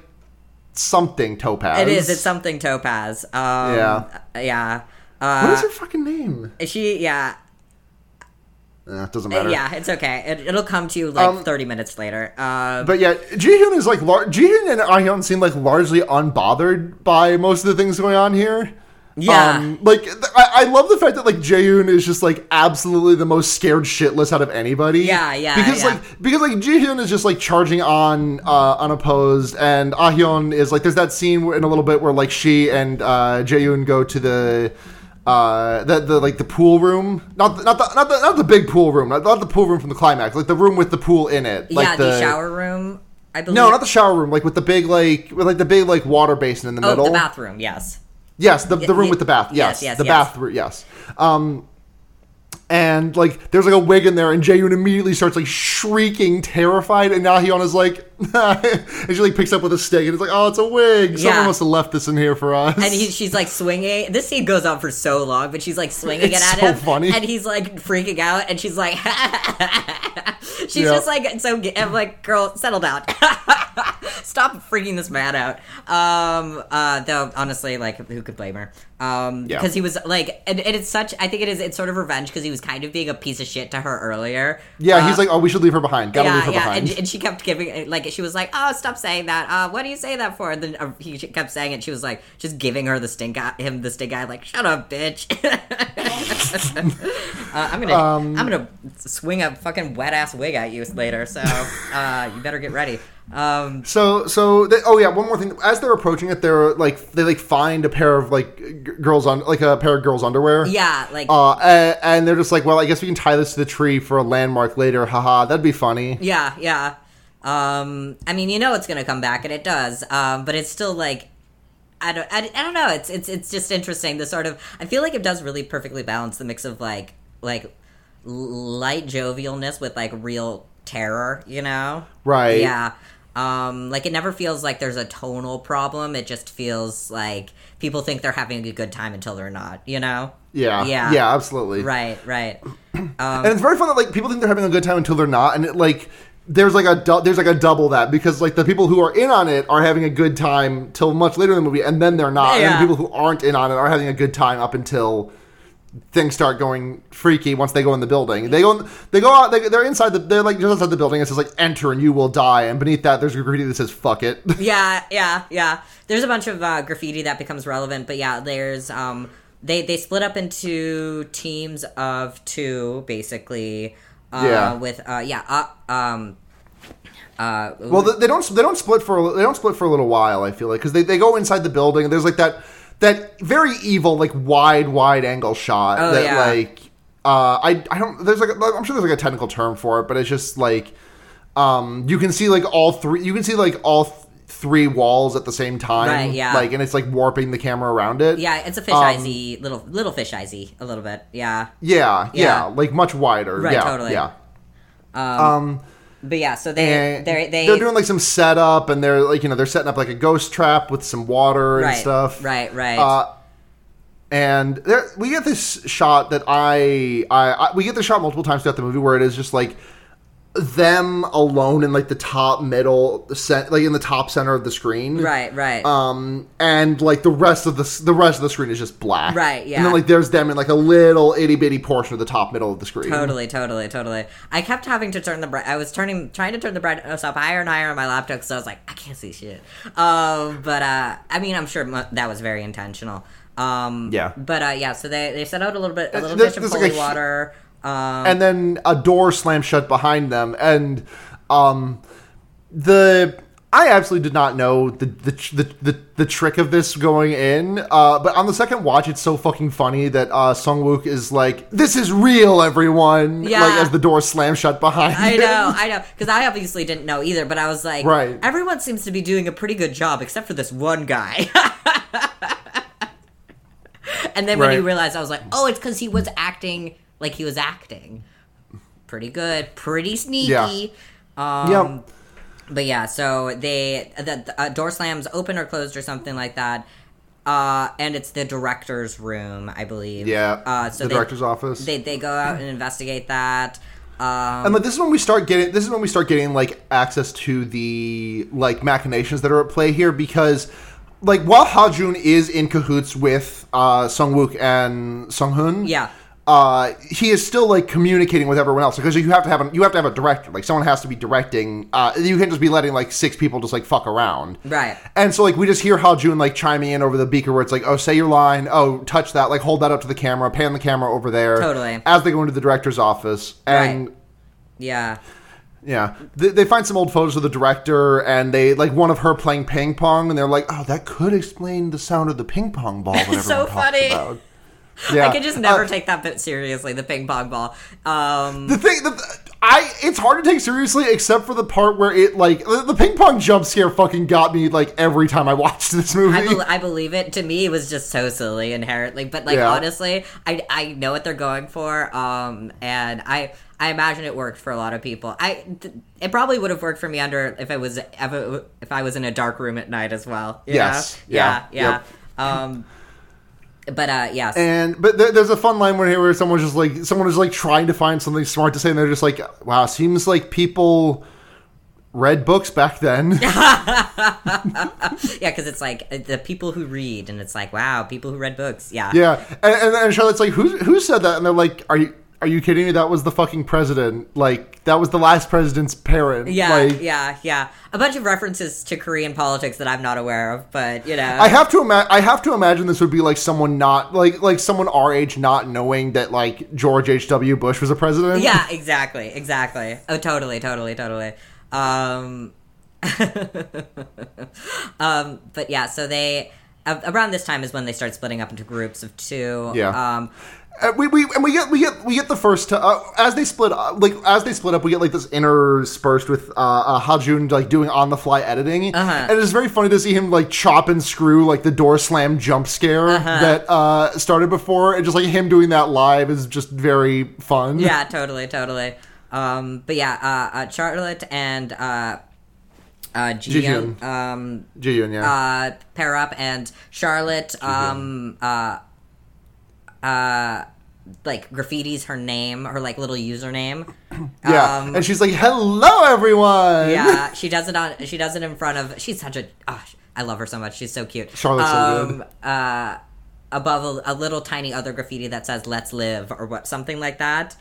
something Topaz. It is. It's something Topaz. Um, Yeah. Yeah. What Uh, is her fucking name? she. Yeah. Eh, doesn't matter. Yeah. It's okay. It, it'll come to you like Um, thirty minutes later. Uh, But yeah, Jihyun is like lar- Jihyun and Ahyeon seem like largely unbothered by most of the things going on here. Yeah. Um, like th- I, I love the fact that like Jaeyoon is just like absolutely the most scared shitless out of anybody. Yeah, yeah, Because yeah. like because like Jihyun is just like charging on uh, unopposed, and Ahyeon is like there's that scene in a little bit where like she and uh, go to the. Uh, the, the like the pool room, not the, not the not the not the big pool room, not, not the pool room from the climax, like the room with the pool in it. Like yeah, the, shower room. I believe. No, not the shower room, like with the big like with like the big like water basin in the Oh, middle. the bathroom. Yes. Yes, the, the room with the bath. yes, Yes, yes, the yes. bathroom. Yes. Um, and like, there's like a wig in there, and Jaeyoon immediately starts like shrieking, terrified, and now Nahyun is like, and she like picks up with a stick, and it's like, oh, it's a wig. Someone Yeah. must have left this in here for us. And he, she's like swinging. This scene goes on for so long, but she's like swinging It's it at so him, funny. and he's like freaking out, and she's like, she's Yeah. just like so. I'm like, girl, settle down. Stop freaking this man out. Um, uh, though honestly, like, who could blame her? Um, Yeah. because he was like, and, and it's such. I think it is. It's sort of revenge because he was kind of being a piece of shit to her earlier. yeah, Uh, he's like, oh, we should leave her behind. Gotta yeah, leave her yeah, behind. and, and she kept giving like she was like, "Oh, stop saying that. Uh, what do you say that for?" And then uh, he kept saying it. She was like, just giving her the stink eye, him the stink eye, like, "Shut up, bitch." uh, I'm gonna Um, I'm gonna swing a fucking wet ass wig at you later, so uh, you better get ready. Um, So, so they, oh yeah, one more thing. As they're approaching it, they're like they like find a pair of like g- girls on like a pair of girls' underwear. yeah, like Uh, and, and they're just like, well, I guess we can tie this to the tree for a landmark later. Haha, that'd be funny. Yeah, yeah. Um, I mean, you know it's gonna come back, and it does. Um, but it's still like, I don't, I, I don't know. It's it's it's just interesting. The sort of, I feel like it does really perfectly balance the mix of like like light jovialness with like real terror. You know? Right. Yeah. Um, like it never feels like there's a tonal problem. It just feels like people think they're having a good time until they're not. You know? Yeah. Yeah. Yeah, absolutely. Right. Right. And it's very fun that like people think they're having a good time until they're not, and it like there's like a du- there's like a double that because like the people who are in on it are having a good time till much later in the movie, and then they're not, and Yeah. the people who aren't in on it are having a good time up until things start going freaky once they go in the building. They go they go out they, they're inside the they're like just outside the building. It says like enter and you will die, and beneath that there's graffiti that says fuck it. yeah, yeah, yeah. There's a bunch of uh, graffiti that becomes relevant, but yeah, there's um they they split up into teams of two basically. Uh, Yeah. With uh yeah uh, um uh Well, they, don't. They don't split for. a- They don't split for a little while. I feel like because they, they go inside the building. and There's like that that very evil like wide wide angle shot Oh, that yeah. like uh I I don't. There's like a, I'm sure there's like a technical term for it, but it's just like um you can see like all three. You can see like all. Th- Three walls at the same time, Right, yeah. Like, and it's like warping the camera around it. yeah, it's a fish Um, little little fish eyesy a little bit. Yeah. yeah, yeah, Yeah. like much wider. Right, yeah, totally. Yeah, But yeah, so they they they are doing like some setup, and they're like you know they're setting up like a ghost trap with some water and right, stuff. Right, right. Uh, and there, we get this shot that I, I, I, we get the shot multiple times throughout the movie where it is just like them alone in like the top middle, cent, like in the top center of the screen. right, right. Um, and like the rest of the the rest of the screen is just black. Right, yeah. And then like there's them in like a little itty bitty portion of the top middle of the screen. Totally, totally, totally. I kept having to turn the bright. I was turning, trying to turn the brightness up higher and higher on my laptop because I was like, I can't see shit. Um, but uh, I mean, I'm sure that was very intentional. Um, Yeah. But uh, yeah, so they they set out a little bit, a little bit of like holy a water. Um, and then a door slams shut behind them and um the I absolutely did not know the the the, the, the trick of this going in, uh, but on the second watch, it's so fucking funny that uh, Sung Wook is like, "This is real, everyone!" Yeah. Like as the door slams shut behind. I him. know, I know, because I obviously didn't know either. But I was like, Right. Everyone seems to be doing a pretty good job, except for this one guy. and then when Right. you realized, I was like, oh, it's because he was acting like he was acting. Pretty good, pretty sneaky. Yeah. Um, Yep. But yeah, so they the, the uh, door slams open or closed or something like that. Uh, and it's the director's room, I believe. Yeah. Uh, so the they, director's office. They they go out and investigate that. Um, and like this is when we start getting this is when we start getting like access to the like machinations that are at play here because like while Hajun is in cahoots with uh Sung Wook and Sung Hoon, yeah. Uh, he is still like communicating with everyone else because you have to have a, you have to have a director. Like someone has to be directing. Uh, you can't just be letting like six people just like fuck around. Right. And so like we just hear Hajun like chiming in over the beaker where it's like, oh, say your line. Oh, touch that. Like hold that up to the camera. Pan the camera over there. Totally. As they go into the director's office and. Right. Yeah. Yeah, they, they find some old photos of the director, and they like one of her playing ping pong, and they're like, "Oh, that could explain the sound of the ping pong ball." So funny. About. Yeah, I could just never Uh, take that bit seriously, the ping pong ball. Um, the thing. The, I it's hard to take seriously, except for the part where it like the, the ping pong jump scare fucking got me like every time I watched this movie. I, bel I believe it. To me, it was just so silly inherently. But like Yeah. honestly, I I know what they're going for. Um, and I I imagine it worked for a lot of people. I th- it probably would have worked for me under if I was if, it, if I was in a dark room at night as well. Yes. know? Yeah. Yeah. Yeah. Yep. Um. But uh, yes. And but there, there's a fun line where where someone's just like someone is like trying to find something smart to say, and they're just like, "Wow, seems like people read books back then." yeah, because it's like uh, the people who read, and it's like, wow, people who read books. Yeah. Yeah, and, and, and Charlotte's like, "Who who said that?" And they're like, "Are you are you kidding me? That was the fucking president. Like that was the last president's parent." Yeah, like, yeah, yeah. A bunch of references to Korean politics that I'm not aware of, but you know. I have to ima- I have to imagine this would be like someone not like like someone our age not knowing that like George H W Bush was a president. yeah, exactly, exactly. Oh, totally, totally, totally. Um, um, but yeah, so they around this time is when they start splitting up into groups of two. Yeah. Um, Uh, we, we and we get we get we get the first t- uh, as they split up, like as they split up we get like this interspersed with uh, uh Hajun like doing on the fly editing Uh-huh. and it's very funny to see him like chop and screw like the door slam jump scare Uh-huh. that uh started before and just like him doing that live is just very fun yeah, totally, totally. Um, but yeah, uh, uh, Charlotte and uh, uh, Jiyoon, Jiyoon. um, Ji-yoon, yeah uh, pair up, and Charlotte, um, uh, like graffitis her name, her like little username. yeah um, and she's like hello everyone Yeah, she does it on. She does it in front of. She's such a. Oh, I love her so much. She's so cute. Charlotte's so good. Um, Uh, above a, a little tiny other graffiti that says "Let's live" or what, something like that.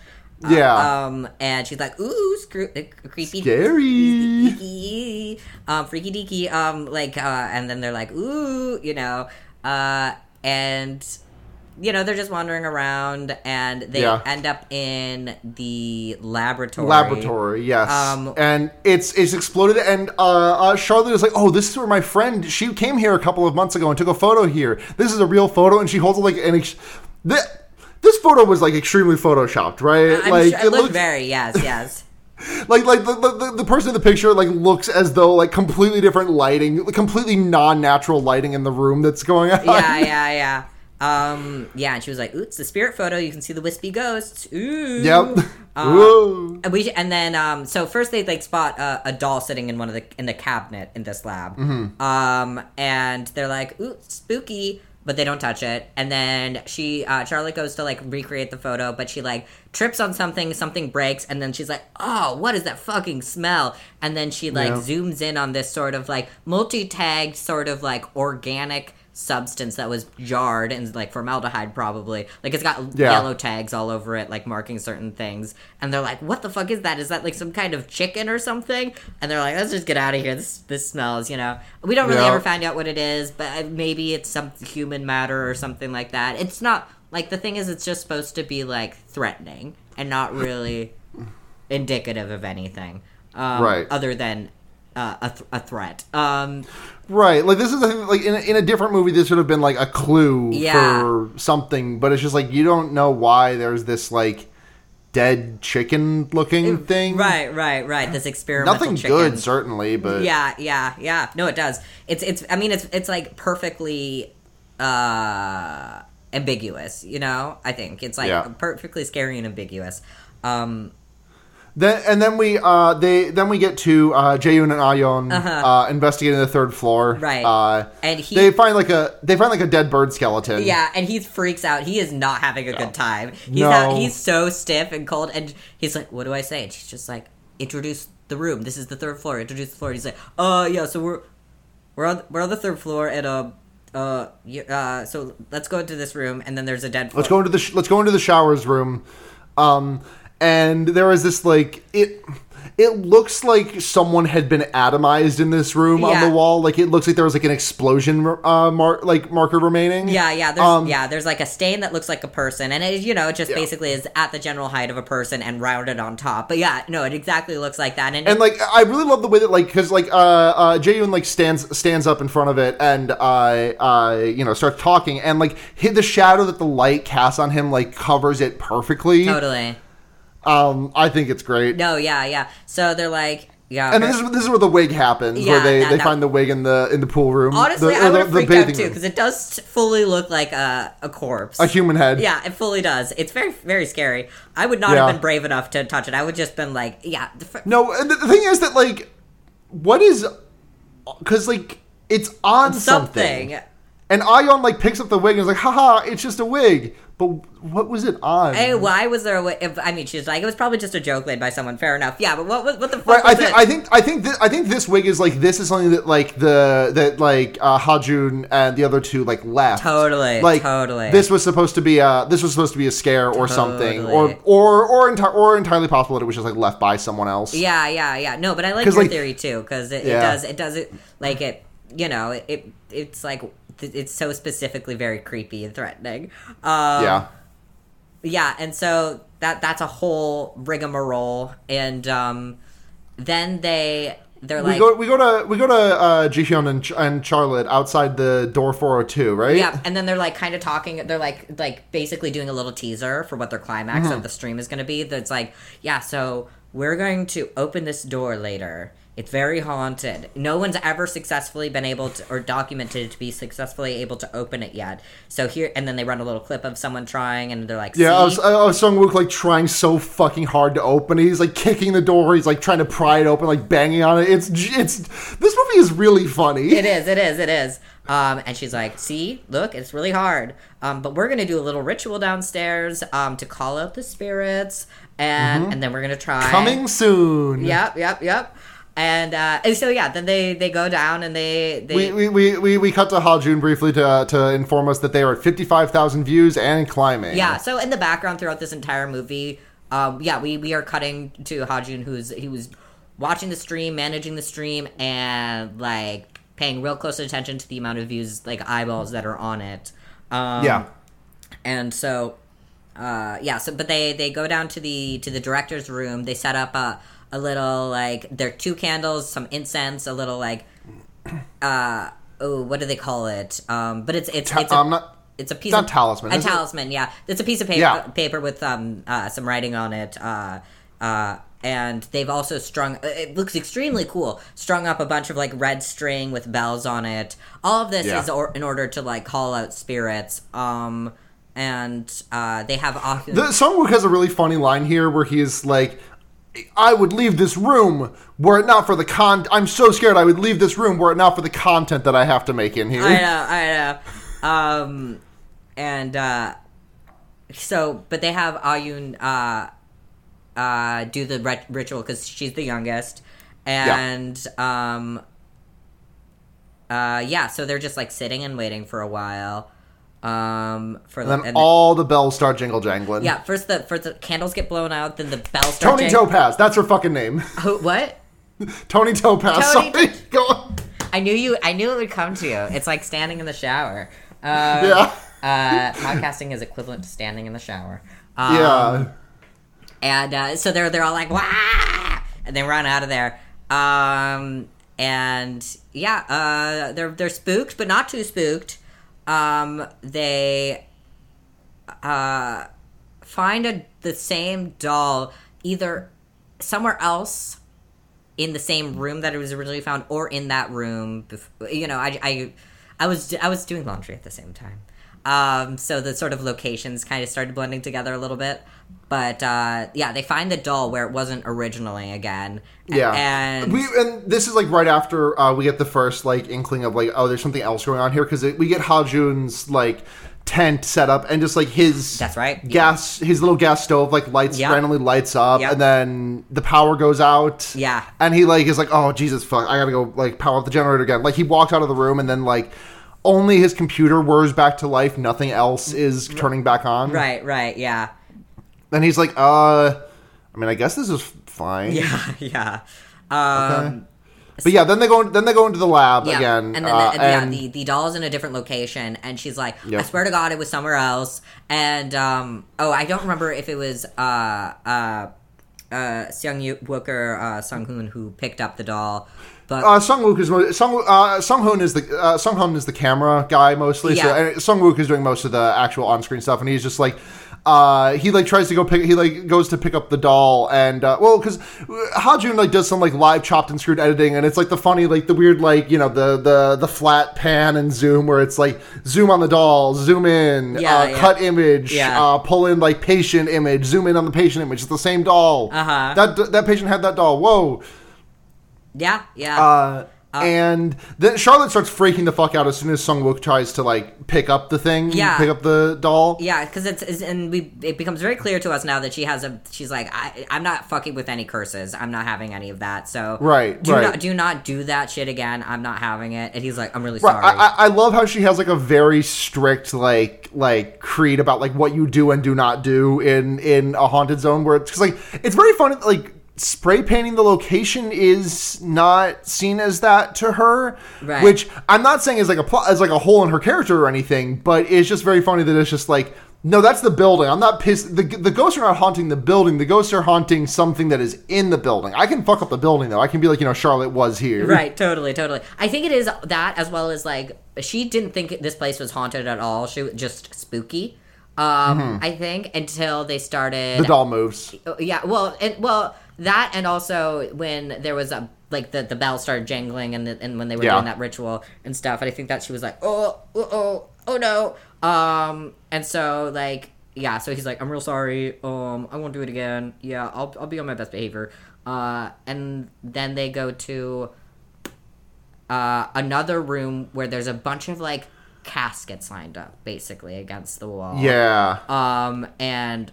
Uh, Yeah. Um, and she's like, "Ooh, screw, uh, creepy, Scary. freaky, um, freaky deaky." Um, like, uh, and then they're like, "Ooh," you know, uh, and you know they're just wandering around, and they Yeah. end up in the laboratory. laboratory yes Um, and it's it's exploded and uh, uh charlotte is like oh this is where my friend she came here a couple of months ago and took a photo here this is a real photo and she holds it like an ex- this, this photo was like extremely photoshopped right I'm like sure, it looked very yes, yes. like like the, the, the person in the picture like looks as though like completely different lighting completely non-natural lighting in the room that's going on yeah, yeah, yeah. Um, yeah, and she was like, "Ooh, it's the spirit photo. You can see the wispy ghosts." Ooh. yep Whoa. And we and then um, so first they like spot uh, a doll sitting in one of the in the cabinet in this lab. Mm-hmm. Um, and they're like, "Ooh, spooky." But they don't touch it, and then she, uh, Charlotte goes to like recreate the photo, but she like trips on something, something breaks, and then she's like, "Oh, what is that fucking smell?" And then she like Yeah. zooms in on this sort of like multi-tagged, sort of like organic substance that was jarred and like formaldehyde probably like it's got Yeah. yellow tags all over it like marking certain things and they're like what the fuck is that is that like some kind of chicken or something and they're like let's just get out of here this this smells you know we don't really Yeah. ever find out what it is but uh, maybe it's some human matter or something like that it's not like the thing is it's just supposed to be like threatening and not really indicative of anything um, Right. other than uh, a, th- a threat um Right, like this is a, like in a, in a different movie, this would have been like a clue Yeah. for something, but it's just like you don't know why there's this like dead chicken looking thing. right right right this experimental nothing chicken. good certainly, but yeah yeah yeah no it does it's it's i mean it's it's like perfectly uh ambiguous you know i think it's like Yeah. perfectly scary and ambiguous um Then and then we uh they then we get to uh Jaeyoon and Ahyeon uh investigating the third floor. Uh-huh. Right. Uh, And he- they find like a they find like a dead bird skeleton. yeah and he freaks out he is not having a good time he's No. ha- he's so stiff and cold and he's like what do i say and she's just like introduce the room this is the third floor introduce the floor he's like uh yeah so we're we're on we're on the third floor and um uh, you, uh, so let's go into this room, and then there's a dead. Let's go into the sh- let's go into the showers room, um, and there is this like it. It looks like someone had been atomized in this room on the wall. Like it looks like there was like an explosion, uh, mar- like marker remaining. Yeah, yeah. There's Um, yeah, there's like a stain that looks like a person, and it you know it just Yeah. basically is at the general height of a person and rounded on top. But yeah, no, it exactly looks like that. And, and like I really love the way that like because like uh uh Jaeyoon like stands stands up in front of it and uh uh you know starts talking and like hit the shadow that the light casts on him like covers it perfectly. totally. Um, I think it's great. No, yeah, yeah. So they're like, yeah. And this is this is where the wig happens, where they, that- they that- find the wig in the in the pool room. honestly, the, I would have the, the freaked out too because it does fully look like a a corpse. a human head. Yeah, it fully does. It's very very scary. I would not Yeah. have been brave enough to touch it. I would just been like, yeah. The No, and the, the thing is that like, what is? Because like it's on something. something. and Ahyeon like picks up the wig and is like, haha, it's just a wig. But what was it on? Hey, why was there? A, if, I mean, she's like, it was probably just a joke laid by someone. Fair enough. Yeah, but what what, what the fuck Right, was I think it? I think I think th- I think this wig is like this is something that like the that like uh, Hajun and the other two like left. Totally, like totally. This was supposed to be a this was supposed to be a scare or something, or or or enti- or entirely possible that it was just like left by someone else. Yeah, yeah, yeah. No, but I like your like- theory too because it, it does it does it like it. You know, it, it it's like it's so specifically very creepy and threatening. Um, yeah. yeah, and so that that's a whole rigmarole, and um, then they they're We like. go we go to we go to uh, Jihyun and Ch- and Charlotte outside the door 402, right? Yeah, and then they're like kind of talking. They're like like basically doing a little teaser for what their climax Mm-hmm. of the stream is going to be. That's like, yeah, so we're going to open this door later. It's very haunted. No one's ever successfully been able to, or documented to be successfully able to open it yet. So here, and then they run a little clip of someone trying, and they're like, Yeah, I was, "See?" I was Sung Wook like trying so fucking hard to open. it. He's like kicking the door. He's like trying to pry it open, like banging on it. It's it's this movie is really funny. It is, it is, it is. Um, and she's like, "See, look, it's really hard. Um, but we're gonna do a little ritual downstairs um, to call out the spirits, and and then we're gonna try Mm-hmm. Coming soon. Yep, yep, yep. And, uh, and so yeah, then they they go down and they they We, we, we, we, cut to Hajun briefly to, to inform us that they are at 55,000 views and climbing. yeah. So in the background throughout this entire movie, um, yeah, we we are cutting to Hajun, who's he was watching the stream, managing the stream, and like paying real close attention to the amount of views, like eyeballs that are on it. Um, Yeah. and so uh yeah so but they they go down to the to the director's room they set up a a little like there are two candles some incense a little like uh oh what do they call it um but it's it's Ta- it's a, I'm not- it's a piece not of talisman, a is it? talisman yeah it's a piece of paper Yeah. paper with um uh some writing on it uh uh and they've also strung it looks extremely cool strung up a bunch of like red string with bells on it all of this Yeah. is or, in order to like call out spirits um and uh they have Ahun- The Sung Wook has a really funny line here where he is like, I would leave this room were it not for the con. I'm so scared I would leave this room were it not for the content that I have to make in here. I know, I know. Um, and uh, so, but they have Ahyeon uh, uh, do the rit- ritual because she's the youngest, and um, uh, yeah. So they're just like sitting and waiting for a while. Um, for and the, then and all the bells start jingle jangling. yeah. First the first the candles get blown out, then the bells start. Toni jing- Topaz, that's her fucking name. Who, what? Toni Topaz. Toni sorry. Go on. I knew you. I knew it would come to you. It's like standing in the shower. Uh, Yeah. uh, podcasting is equivalent to standing in the shower. Um, yeah. And uh, so they're they're all like wah, and they run out of there. Um, and yeah, uh, they're they're spooked, but not too spooked. Um, they uh, find a the same doll either somewhere else in the same room that it was originally found, or in that room. You know, I, I, I was I was doing laundry at the same time, um, so the sort of locations kind of started blending together a little bit. But uh, yeah, they find the doll where it wasn't originally again. Yeah, and we and this is like right after uh, we get the first like inkling of like oh there's something else going on here because we get Hajun's like tent set up and just like his That's right. gas his little gas stove like lights Yep. randomly lights up Yep. and then the power goes out Yeah. and he like is like oh Jesus fuck I gotta go like power up the generator again like he walks out of the room and then like only his computer whirs back to life, nothing else is turning back on. Right, right, yeah. And he's like, uh, I mean, I guess this is fine. Yeah, yeah. Um, But yeah, then they go then they go into the lab Yeah, again. and then uh, the, yeah, and- the the doll's in a different location, and she's like, "I swear to God, it was somewhere else." And um, oh, I don't remember if it was uh uh uh Seung Wook or uh, Sung Hoon who picked up the doll, but Uh, Sung Wook is Sung uh, Sung Hoon is the uh, Sung Hoon is the camera guy mostly. So Yeah. and Sung Wook is doing most of the actual on screen stuff, and he's just like. Uh, he like tries to go pick. He like goes to pick up the doll, and uh, well, because Hajun like does some like live chopped and screwed editing, and it's like the funny, like the weird, like you know the the the flat pan and zoom where it's like zoom on the doll, zoom in, Yeah, uh, yeah. cut image, Yeah. uh, pull in like patient image, zoom in on the patient image. It's the same doll. Uh-huh. That that patient had that doll. Whoa. Yeah, yeah, Uh, and then Charlotte starts freaking the fuck out as soon as Sung Wook tries to like pick up the thing, Yeah. pick up the doll. yeah, because it's, it's and we it becomes very clear to us now that she has a she's like I I'm not fucking with any curses. I'm not having any of that. So Right, do right. not do not do that shit again. I'm not having it. And he's like, I'm really sorry. I, I, I love how she has like a very strict like like creed about like what you do and do not do in in a haunted zone where it's because like it's very funny like spray painting the location is not seen as that to her Right. which i'm not saying is like a plot as like a hole in her character or anything but it's just very funny that it's just like no that's the building i'm not pissed the, the ghosts are not haunting the building the ghosts are haunting something that is in the building i can fuck up the building though i can be like you know charlotte was here Right, totally, totally. I think it is that as well as like she didn't think this place was haunted at all. She was just spooky. Um, I think until they started. Mm-hmm. the doll moves Yeah, well, and well that and also when there was a like the the bell started jangling and the, and when they were Yeah. doing that ritual and stuff, and I think that she was like, oh, oh, oh, oh no. Um, and so like yeah, so he's like, I'm real sorry. Um, I won't do it again. Yeah, I'll I'll be on my best behavior. Uh, and then they go to uh, another room where there's a bunch of like caskets lined up basically against the wall. yeah Um, and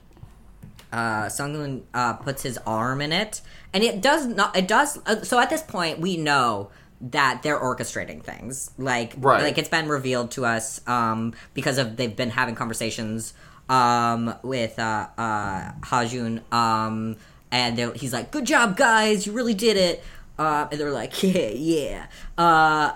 uh, Sunghoon uh, puts his arm in it, and it does not. It does. Uh, so at this point, we know that they're orchestrating things. Like, Right. like it's been revealed to us um, because of they've been having conversations um, with uh, uh, Hajun, um, and he's like, "Good job, guys! You really did it." Uh, and they're like, "Yeah, yeah." Uh,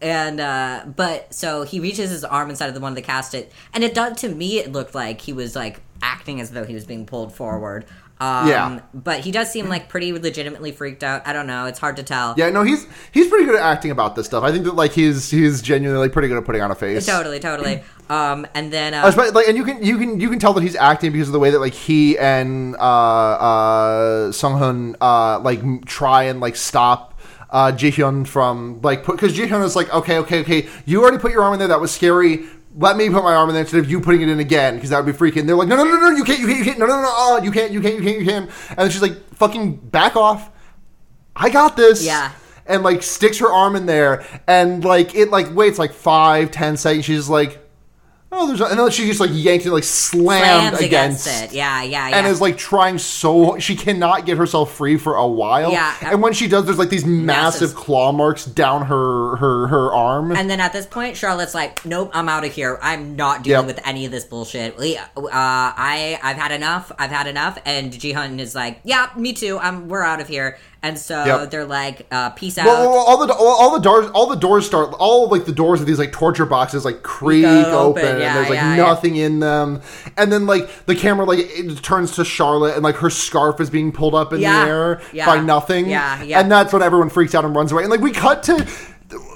and uh but so he reaches his arm inside of the one of the casket and it does to me it looked like he was like acting as though he was being pulled forward um Yeah. but he does seem like pretty legitimately freaked out i don't know it's hard to tell Yeah, no, he's he's pretty good at acting about this stuff. I think that like he's he's genuinely pretty good at putting on a face. totally totally um and then uh, Especially, like, and you can you can you can tell that he's acting because of the way that like he and uh uh Sung Hun uh like try and like stop uh Jihyun from like because Jihyun is like okay okay okay you already put your arm in there that was scary. Let me put my arm in there instead of you putting it in again because that would be freaking. They're like, no, no, no, no, you can't, you can't, you can't, no, no, no, oh, you can't, you can't, you can't, you can't. And then she's like, fucking back off. I got this. Yeah. And like sticks her arm in there, and like it like waits like five, ten seconds. She's like, oh, there's, no-" and then she just like yanked it, like slammed slams against, against, it yeah yeah yeah and is like trying so she cannot get herself free for a while. Yeah. And when she does, there's like these massive Massive. claw marks down her her her arm. and then at this point, Charlotte's like, "Nope, I'm out of here. I'm not dealing Yep. with any of this bullshit. We, uh, I, I've had enough. I've had enough." And Jihyun is like, "Yeah, me too. I'm. We're out of here." And so Yep. they're like, uh, "Peace out." well, all the all, all the doors all the doors start all like the doors of these like torture boxes like creak open, open, and yeah, there's like yeah, yeah. nothing in them and then like the camera like it turns to Charlotte and like her scarf is being pulled up in Yeah, the air yeah, by nothing yeah, yeah. and that's when everyone freaks out and runs away and like we cut to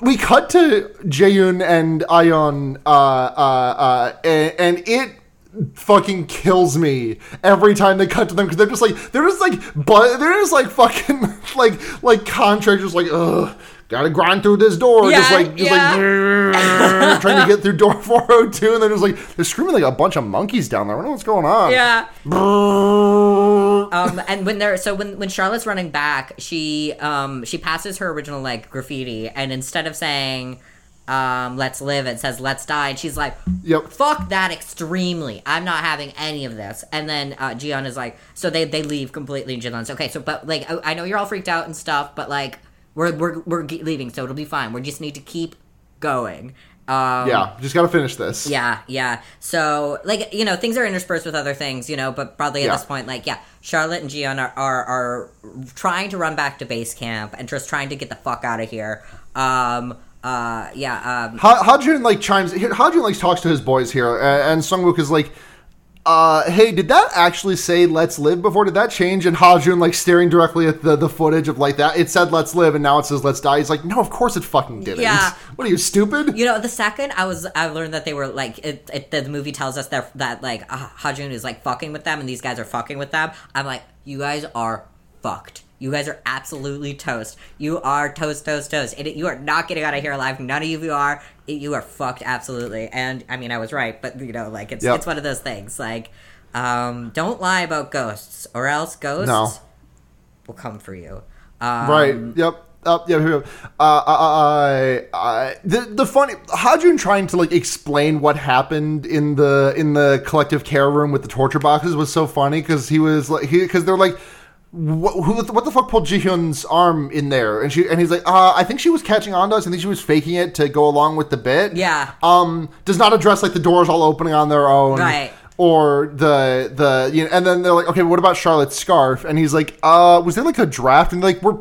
we cut to Jaeyoon and Ahyeon uh uh uh and, and it fucking kills me every time they cut to them because they're just like they're just like but they're just like fucking like like contractors like ugh gotta grind through this door just like just yeah. like trying to get through door 402 and they're just like they're screaming like a bunch of monkeys down there I don't know what's going on yeah. Um and when they're so when when charlotte's running back she um she passes her original like graffiti and instead of saying um let's live it says let's die and she's like Yep. fuck that extremely i'm not having any of this and then uh Jion is like so they they leave completely and Jihyun's okay so but like I, I know you're all freaked out and stuff but like we're we're we're leaving so it'll be fine we just need to keep going. Um, Yeah, just got to finish this. yeah, yeah. So, like, you know, things are interspersed with other things, you know, but probably at Yeah. this point, like, yeah, Charlotte and Gion are, are, are trying to run back to base camp and just trying to get the fuck out of here. Um, uh, yeah, um, Ha- Hajun like chimes. Hajun like talks to his boys here, uh, and Sungwook is like, uh, "Hey, did that actually say let's live before? Did that change?" And Hajun like staring directly at the the footage of like that. It said let's live, and now it says let's die. He's like, "No, of course it fucking didn't. Yeah. What are you stupid?" you know, the second I was, I learned that they were like, it, it, the movie tells us that that like uh, Hajun is like fucking with them, and these guys are fucking with them. I'm like, you guys are fucked. You guys are absolutely toast. You are toast, toast, toast. And you are not getting out of here alive. None of you are. You are fucked absolutely. And I mean, I was right, but you know, like it's Yep. it's one of those things. Like, um, don't lie about ghosts, or else ghosts No. will come for you. Um, Right. Yep. Up. Yeah. Here we. Uh, uh, uh, uh, the the funny Hajun trying to like explain what happened in the in the collective care room with the torture boxes was so funny because he was like he because they're like. What, who, what the fuck pulled Jihyun's arm in there? And she and he's like, uh, I think she was catching on to us. I think she was faking it to go along with the bit. Yeah. Um, does not address like the doors all opening on their own. Right. Or the the you know, and then they're like, okay, what about Charlotte's scarf? And he's like, uh, was there like a draft? And like, we're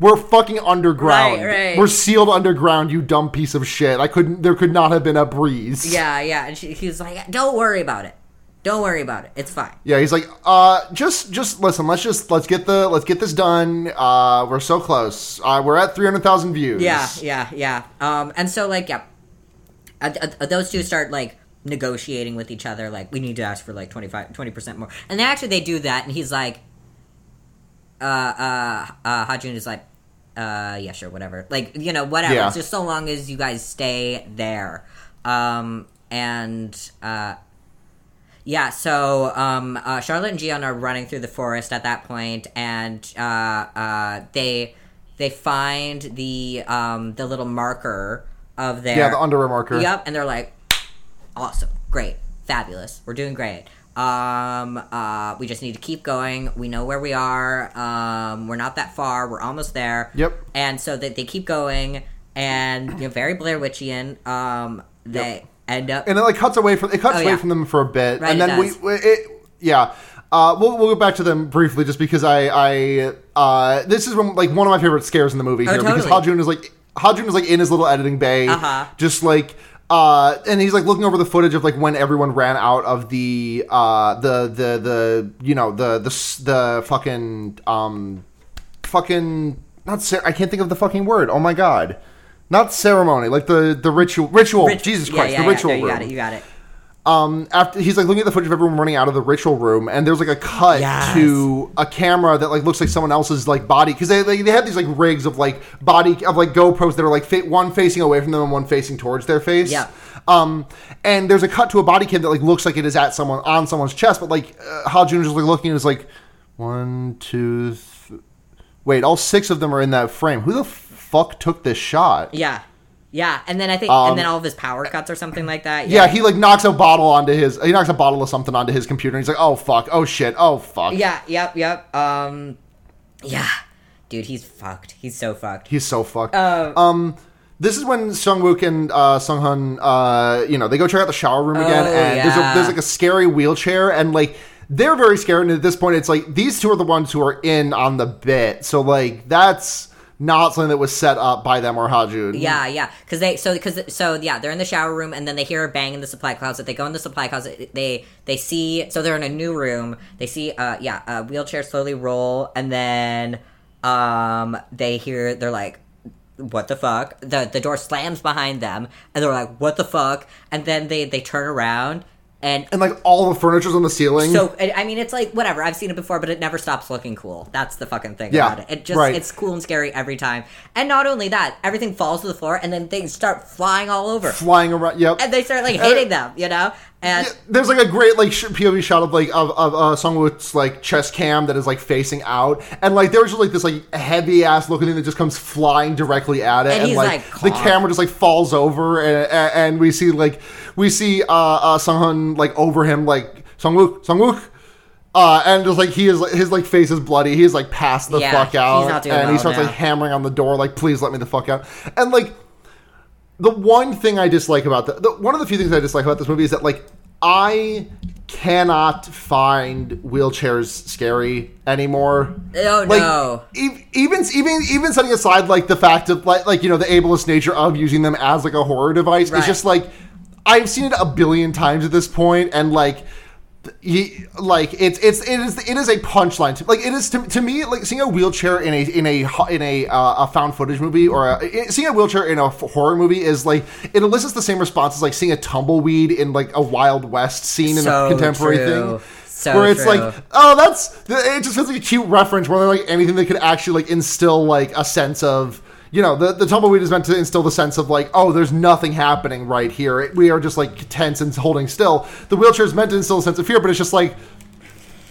we're fucking underground. Right, right. We're sealed underground. You dumb piece of shit. I couldn't. There could not have been a breeze. Yeah, yeah. And she, he was like, don't worry about it. Don't worry about it. It's fine. Yeah, he's like, uh, just, just listen. Let's just let's get the let's get this done. Uh, we're so close. Uh, we're at three hundred thousand views. Yeah, yeah, yeah. Um, and so like, yeah, uh, uh, those two start like negotiating with each other. Like, we need to ask for like 25 percent more. And then actually they do that, and he's like, uh, uh, uh, Hajun is like, uh, yeah, sure, whatever. Like, you know, whatever. Yeah. It's just so long as you guys stay there. Um, and uh. Yeah, so um, uh, Charlotte and Gian are running through the forest at that point, and uh, uh, they they find the um, the little marker of their Yeah, the underwear marker. Yep, and they're like, awesome, great, fabulous, we're doing great. Um, uh, we just need to keep going. We know where we are. Um, we're not that far. We're almost there. Yep. And so they, they keep going, and you know, very Blair Witchian. Um, they end up. and it like cuts away from it cuts Oh, away from them for a bit, Right, and then we, we it, yeah. Uh, we'll, we'll go back to them briefly, just because I, I uh, this is one, like one of my favorite scares in the movie Oh, here because totally. Hajun is like Hajun is like in his little editing bay, Uh-huh. just like uh, and he's like looking over the footage of like when everyone ran out of the uh, the the the you know the the the fucking um fucking not cer- I can't think of the fucking word. Oh my god. Not ceremony, like the the ritual ritual. Rit- Jesus Christ, yeah, the ritual yeah, you room got it. You got it. um after he's like looking at the footage of everyone running out of the ritual room and there's like a cut Yes. to a camera that like looks like someone else's like body because they, they they have these like rigs of like body of like GoPros that are like fa- one facing away from them and one facing towards their face. Yeah. Um, and there's a cut to a body cam that like looks like it is at someone on someone's chest, but like uh, Hajun is like looking and is like one, two, th- wait, all six of them are in that frame. Who the fuck took this shot? Yeah. Yeah, and then I think, Um, and then all of his power cuts or something like that. Yeah, he like knocks a bottle onto his. He knocks a bottle of something onto his computer, and he's like, "Oh fuck! Oh shit! Oh fuck!" Yeah, yep, yep. Um, yeah, dude, he's fucked. He's so fucked. he's so fucked. Uh, um, this is when Sung Wook and uh, Sung Hun, uh, you know, they go check out the shower room again, Oh, and there's a, yeah. there's like a scary wheelchair, and like they're very scared. And at this point, it's like these two are the ones who are in on the bit, so like that's not something that was set up by them or Hajun. Yeah, yeah, because they so because so yeah, they're in the shower room and then they hear a bang in the supply closet. They go in the supply closet. They they see so they're in a new room. They see uh yeah a wheelchair slowly roll and then um they hear they're like what the fuck the the door slams behind them and they're like what the fuck and then they they turn around and and like all the furniture's on the ceiling. So I mean, it's like whatever. I've seen it before, but it never stops looking cool. That's the fucking thing Yeah, about it. It just right. it's cool and scary every time. And not only that, everything falls to the floor, and then things start flying all over, flying around. Yep. and they start like hitting them. You know, and Yeah, there's like a great like POV shot of like of, of uh, like chest cam that is like facing out, and like there's just like this like heavy ass looking thing that just comes flying directly at it, And he's, like, like, the camera just like falls over, and, and, and we see like we see uh, uh Sunghun like over him like Sungwook Sungwook. Uh, and just like he is, his like face is bloody. He is like passed the Yeah, fuck he's out, and he starts now. like hammering on the door, like please let me the fuck out. And like the one thing I dislike about the, the one of the few things I dislike about this movie is that like I cannot find wheelchairs scary anymore. Oh Like no. e- even even even setting aside like the fact of like like you know the ableist nature of using them as like a horror device, Right. it's just like I've seen it a billion times at this point, and like. He, like it's it's it is it is a punchline to like it is to, to me like seeing a wheelchair in a in a in a uh, a found footage movie or a, seeing a wheelchair in a horror movie is like it elicits the same response as like seeing a tumbleweed in like a Wild West scene in So a contemporary true. thing So where it's true. like oh that's it just feels like a cute reference more than like anything that could actually like instill like a sense of you know the, the tumbleweed is meant to instill the sense of like oh there's nothing happening right here It- we are just like tense and holding still the wheelchair is meant to instill a sense of fear but it's just like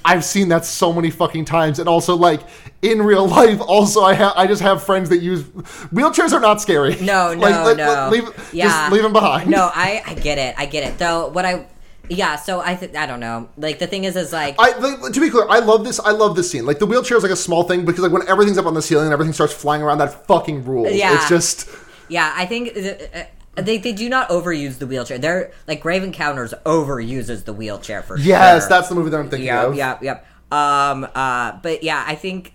I've seen that so many fucking times, and also like in real life. Also, I have I just have friends that use wheelchairs are not scary. No, no, Like, no. leave, yeah. just leave them behind. No, I, I get it. I get it. Though, what I, yeah. So I, th- I don't know. Like the thing is, is like, I like, to be clear, I love this. I love this scene. Like the wheelchair is like a small thing because like when everything's up on the ceiling and everything starts flying around, that fucking rules. Yeah. It's just yeah. I think uh, uh, they they do not overuse the wheelchair. They're like Grave Encounters overuses the wheelchair for yes, sure. that's the movie that I'm thinking Yep, of. yep, yep. Um, uh, but yeah, I think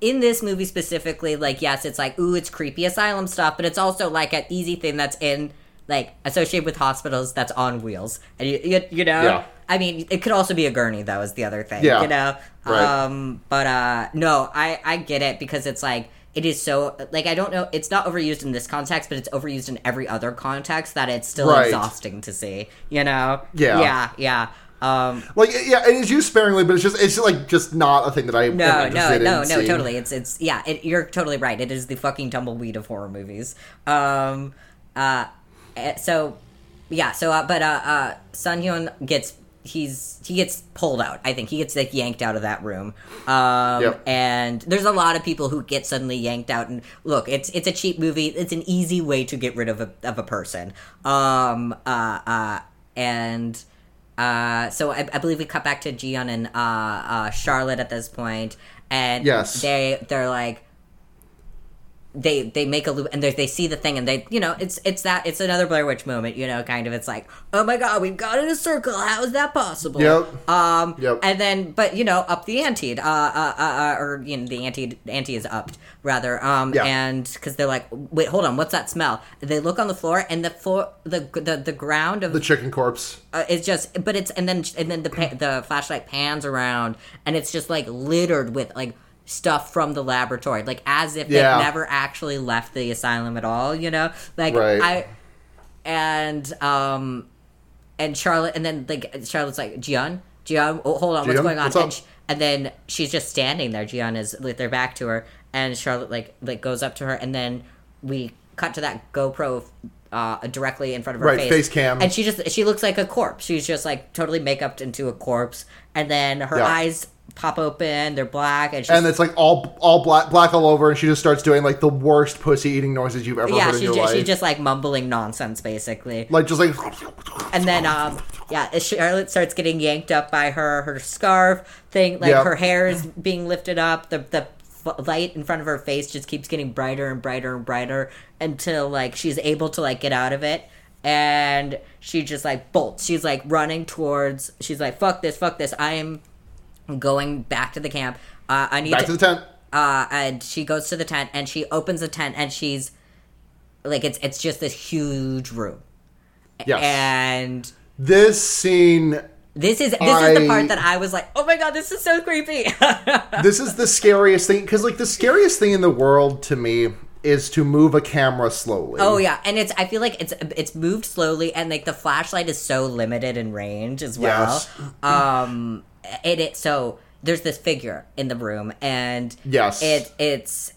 in this movie specifically, like, yes, it's like, ooh, it's creepy asylum stuff, but it's also like an easy thing that's in, like, associated with hospitals that's on wheels. And you, you, you know, Yeah. I mean, it could also be a gurney, though, is the other thing, Yeah. you know? Right. Um, but, uh, no, I, I get it because it's like, it is so like I don't know. It's not overused in this context, but it's overused in every other context that it's still Right. exhausting to see. You know? Yeah. yeah, yeah. Um, Like yeah, it is used sparingly, but it's just it's like just not a thing that I am no, no, interested no, in no, seeing. totally. It's it's yeah. It, you're totally right. It is the fucking tumbleweed of horror movies. Um, uh, so yeah, so uh, but uh, uh, Sun Hyun gets he's he gets pulled out. I think he gets like yanked out of that room. Um, Yep. and there's a lot of people who get suddenly yanked out. And look, it's it's a cheap movie. It's an easy way to get rid of a of a person. Um, uh, uh, and. Uh, so I, I believe we cut back to Jion and uh, uh, Charlotte at this point, and Yes. they they're like they they make a loop and they they see the thing and they you know it's it's that it's another Blair Witch moment you know kind of it's like oh my god we've got in a circle how is that possible Yep. um Yep. and then but you know up the ante uh, uh, uh, uh or you know the ante ante is upped rather um Yeah. and because they're like wait hold on what's that smell they look on the floor and the floor the the, the ground of The chicken corpse. uh, it's just but it's and then and then the pa- the flashlight pans around and it's just like littered with like stuff from the laboratory like as if Yeah. they've never actually left the asylum at all you know like Right. i and um and charlotte and then like charlotte's like Jian, Jian, oh, hold on what's going on what's and, sh- and then she's just standing there Jian is with their back to her and charlotte like like goes up to her and then we cut to that gopro uh, directly in front of her Right, face face cam. and she just she looks like a corpse. She's just like totally makeuped into a corpse, and then her Yeah. eyes pop open. They're black, and she's, And it's like all all black black all over, and she just starts doing like the worst pussy eating noises you've ever yeah, heard in she's your life. she's just like mumbling nonsense basically. like just like And then um yeah, Charlotte starts getting yanked up by her her scarf thing. Like Yep. her hair is being lifted up. The the light in front of her face just keeps getting brighter and brighter and brighter until like she's able to like get out of it. And she just like bolts. She's like running towards. She's like, "Fuck this! Fuck this! I am going back to the camp. Uh, I need back to the tent. uh, and she goes to the tent and she opens the tent and she's like it's it's just this huge room Yes. and This scene this is this is the part that i was like oh my god this is so creepy this is the scariest thing because like the scariest thing in the world to me is to move a camera slowly. oh yeah and it's i feel like it's it's moved slowly and like the flashlight is so limited in range as well Yes. um it, it so there's this figure in the room and Yes. it it's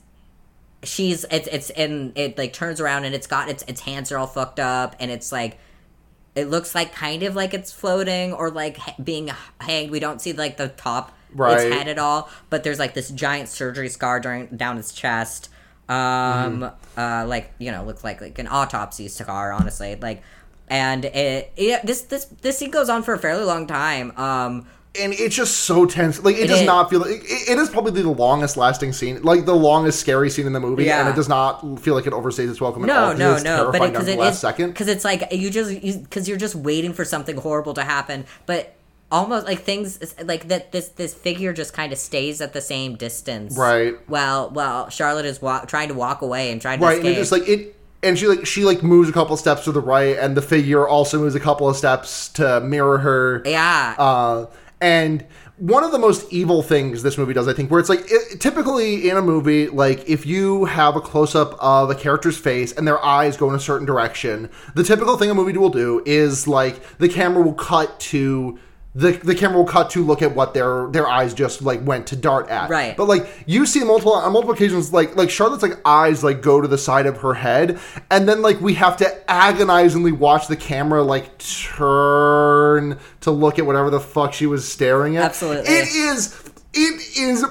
she's it's it's in it like turns around and it's got its its hands are all fucked up and it's like it looks like kind of like it's floating or like being hanged we don't see like the top Right. its head at all but there's like this giant surgery scar during, down its chest um Mm-hmm. uh like you know looks like like an autopsy scar honestly like and it, it this this this scene goes on for a fairly long time um and it's just so tense. Like it, It does is. not feel. It, it is probably the longest lasting scene, like the longest scary scene in the movie, Yeah. and it does not feel like it overstays its welcome at all. No, it's no. But because it last is second. because it's like you just because you, are just waiting for something horrible to happen, but almost like things like that. This this figure just kind of stays at the same distance, Right. While while Charlotte is wa- trying to walk away and trying to right, and escape. it just like it. And she like she like moves a couple steps to the right, and the figure also moves a couple of steps to mirror her. yeah, Uh, and one of the most evil things this movie does, I think, where it's like it, typically in a movie, like if you have a close up of a character's face and their eyes go in a certain direction, the typical thing a movie will do is like the camera will cut to. The, the camera will cut to look at what their their eyes just like went to dart at. Right. But like you see multiple on multiple occasions like like Charlotte's like eyes like go to the side of her head and then like we have to agonizingly watch the camera like turn to look at whatever the fuck she was staring at. Absolutely. It is it is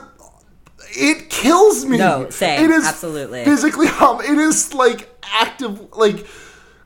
it kills me. No, same. It is Absolutely. physically hum. It is like active like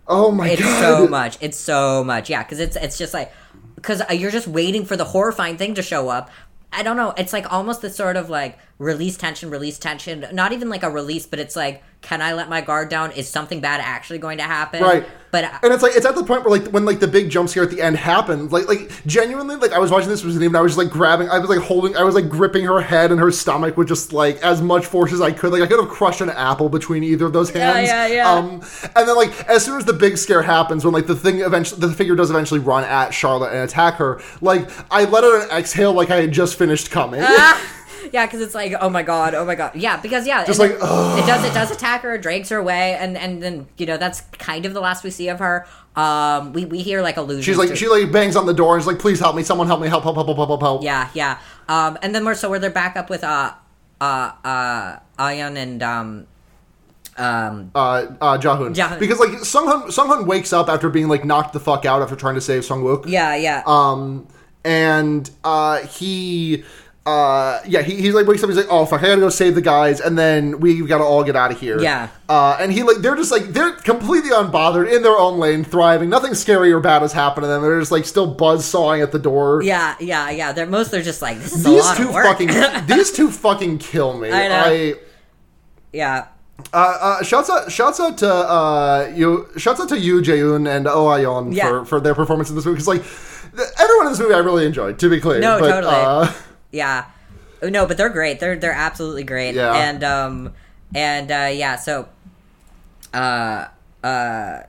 oh my it's god. It's so much. It's so much. Yeah, because it's it's just like because you're just waiting for the horrifying thing to show up. I don't know. It's like almost the sort of like release tension, release tension. Not even like a release, but it's like, can I let my guard down? Is something bad actually going to happen? Right. But and it's like it's at the point where like when like the big jump scare at the end happened, like like genuinely like I was watching this with Zanine and I was just like grabbing I was like holding I was like gripping her head and her stomach with just like as much force as I could. Like I could have crushed an apple between either of those hands. yeah, yeah. Um and then like as soon as the big scare happens, when like the thing eventually the figure does eventually run at Charlotte and attack her, like I let out an exhale like I had just finished coming. yeah, because it's like, oh my god, oh my god, yeah, because yeah, Just like, it, it does it does attack her, drags her away, and and then you know that's kind of the last we see of her. Um, we we hear like allusions. She's like to- she like bangs on the door and is like, please help me, someone help me, help, help, help, help, help, help. Yeah, yeah. Um, and then more so where they're back up with uh uh uh Ahyeon and um um uh, uh, Jahoon. Jahoon. Because like Sung Sung wakes up after being like knocked the fuck out after trying to save Sung Wook. yeah yeah Um, and uh, he. Uh, yeah, he, he's like wakes up. He's like, "Oh fuck, I gotta go save the guys," and then we gotta all get out of here. Yeah. Uh, and he like they're just like they're completely unbothered in their own lane, thriving. Nothing scary or bad has happened to them. They're just like still buzz sawing at the door. yeah yeah yeah. They're most they're just like this is a These lot two fucking these two fucking kill me. I know. I yeah Uh, uh, shouts out, shouts out to uh, you, shouts out to you, Jaeun and Oh Ahyeon Yeah. for for their performance in this movie. Because like everyone in this movie, I really enjoyed. To be clear, No, but, totally. Uh, yeah. No, but they're great. They're they're absolutely great. Yeah. And um and uh yeah, so uh uh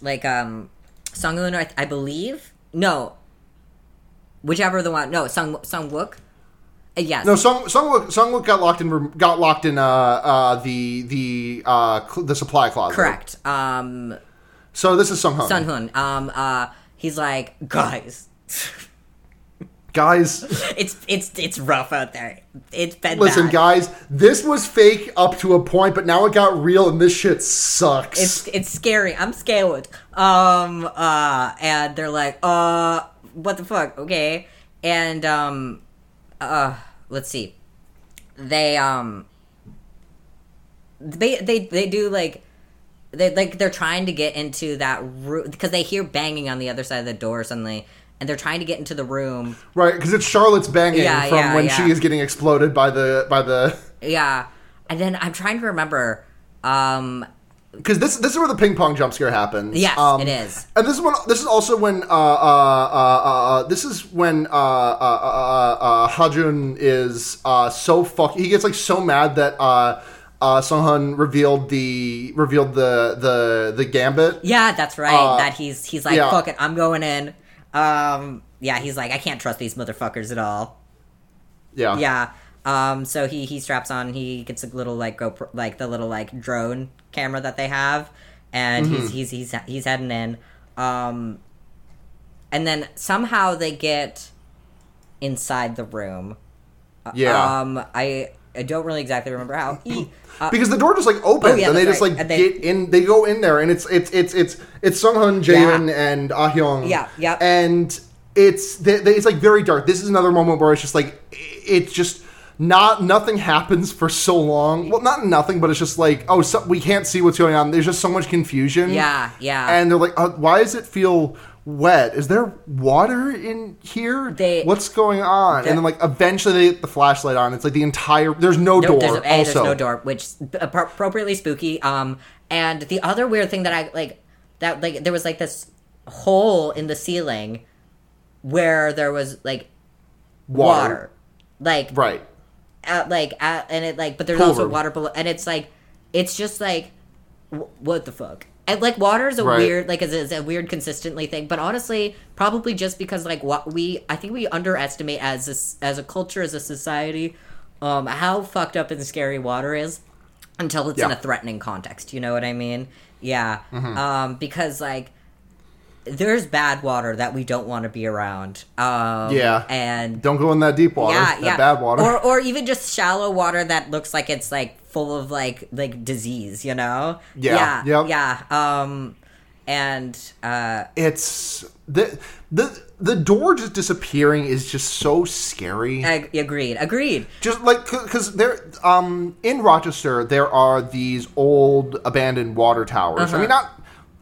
like um Sunghoon I, I believe no whichever the one no Sung Sung Wook uh, yes no, Sung Sungwook Sungwook got locked in got locked in uh, uh, the the uh, cl- the supply closet. correct um So this is Sunghoon. Sun Hoon um uh he's like guys Guys, it's it's it's rough out there it's been listen, bad. guys. This was fake up to a point, but now it got real, and this shit sucks. it's it's scary. I'm scared. Um uh and they're like, uh what the fuck? Okay. And um uh let's see. They um they they they do like they like they're trying to get into that room because they hear banging on the other side of the door suddenly and they're trying to get into the room. right because it's Charlotte's banging Yeah, from yeah, when yeah. she is getting exploded by the by the Yeah. And then I'm trying to remember um because this this is where the ping pong jump scare happens. Yes, Um, it is. And this is when this is also when uh uh uh, uh this is when uh uh uh, uh, uh Hajun is uh so fuck he gets like so mad that uh uh Sunghoon revealed the revealed the the the gambit. Yeah, that's right. Uh, that he's he's like, yeah. fuck it, I'm going in. Um, yeah, he's like, I can't trust these motherfuckers at all. Yeah. Yeah. Um, so he he straps on. He gets a little like GoPro, like the little like drone camera that they have, and Mm-hmm. he's he's he's he's heading in. Um, and then somehow they get inside the room. Yeah. Um, I I don't really exactly remember how. Uh, because the door just like opens Oh, yeah, and they just right. like they- get in they go in there and it's it's it's it's it's Sunghoon, Jaehyun and Ah Hyung. Yeah, yeah. And it's they, they, it's like very dark. This is another moment where it's just like it's just not nothing happens for so long. Well, not nothing, but it's just like oh, so, we can't see what's going on. There's just so much confusion. Yeah, yeah. And they're like, uh, why does it feel? Wet. Is there water in here? They- What's going on? And then like eventually they get the flashlight on. It's like the entire. There's no, No, door. there's, a, also, there's no door, which appropriately spooky. Um, and the other weird thing that I like that like there was like this hole in the ceiling where there was like Water. water, like Right. at, like at, and it like but there's Pool also water below and it's like it's just like wh- what the fuck and like water is a Right. weird like is, is a weird consistently thing but honestly probably just because like what we i think we underestimate as a, as a culture as a society um how fucked up and scary water is until it's in a threatening context you know what i mean yeah Mm-hmm. um because like there's bad water that we don't want to be around um Yeah. and Don't go in that deep water. yeah, that yeah. bad water. Or or even just shallow water that looks like it's like full of like like disease, you know? Yeah, Yeah. yep. Yeah. Um and uh it's the the the door just disappearing is just so scary. ag- agreed. Agreed. just like because there um in rochester there are these old abandoned water towers Uh-huh. i mean not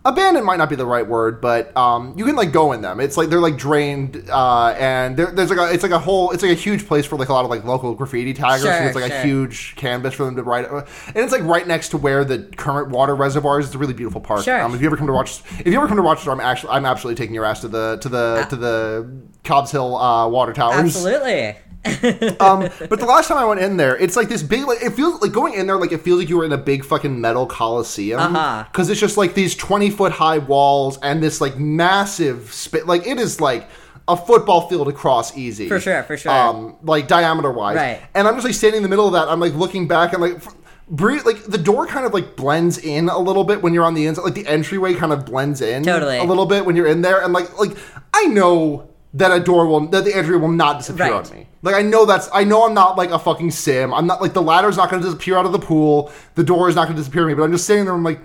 abandoned might not be the right word but um you can like go in them. It's like they're like drained uh and there's like a it's like a whole it's like a huge place for like a lot of like local graffiti taggers Sure, it's like a huge canvas for them to write and it's like right next to where the current water reservoir is it's a really beautiful park. Sure. um if you ever come to watch if you ever come to rochester i'm actually i'm absolutely taking your ass to the to the to the cobbs hill uh water towers. Absolutely. um, but the last time I went in there, it's like this big, like it feels like going in there, like it feels like you were in a big fucking metal coliseum. Uh-huh. Because it's just like these twenty foot high walls and this like massive spit. Like it is like a football field across easy. For sure, for sure. Um, like diameter wise. Right. And I'm just like standing in the middle of that. I'm like looking back and like. f- Bre- like the door kind of like blends in a little bit when you're on the inside like the entryway kind of blends in Totally. a little bit when you're in there and like like i know that a door will that the entry will not disappear Right. on me like I know that's I know I'm not like a fucking sim. I'm not like the ladder's not going to disappear out of the pool. The door is not going to disappear on me. But I'm just sitting there. I'm like,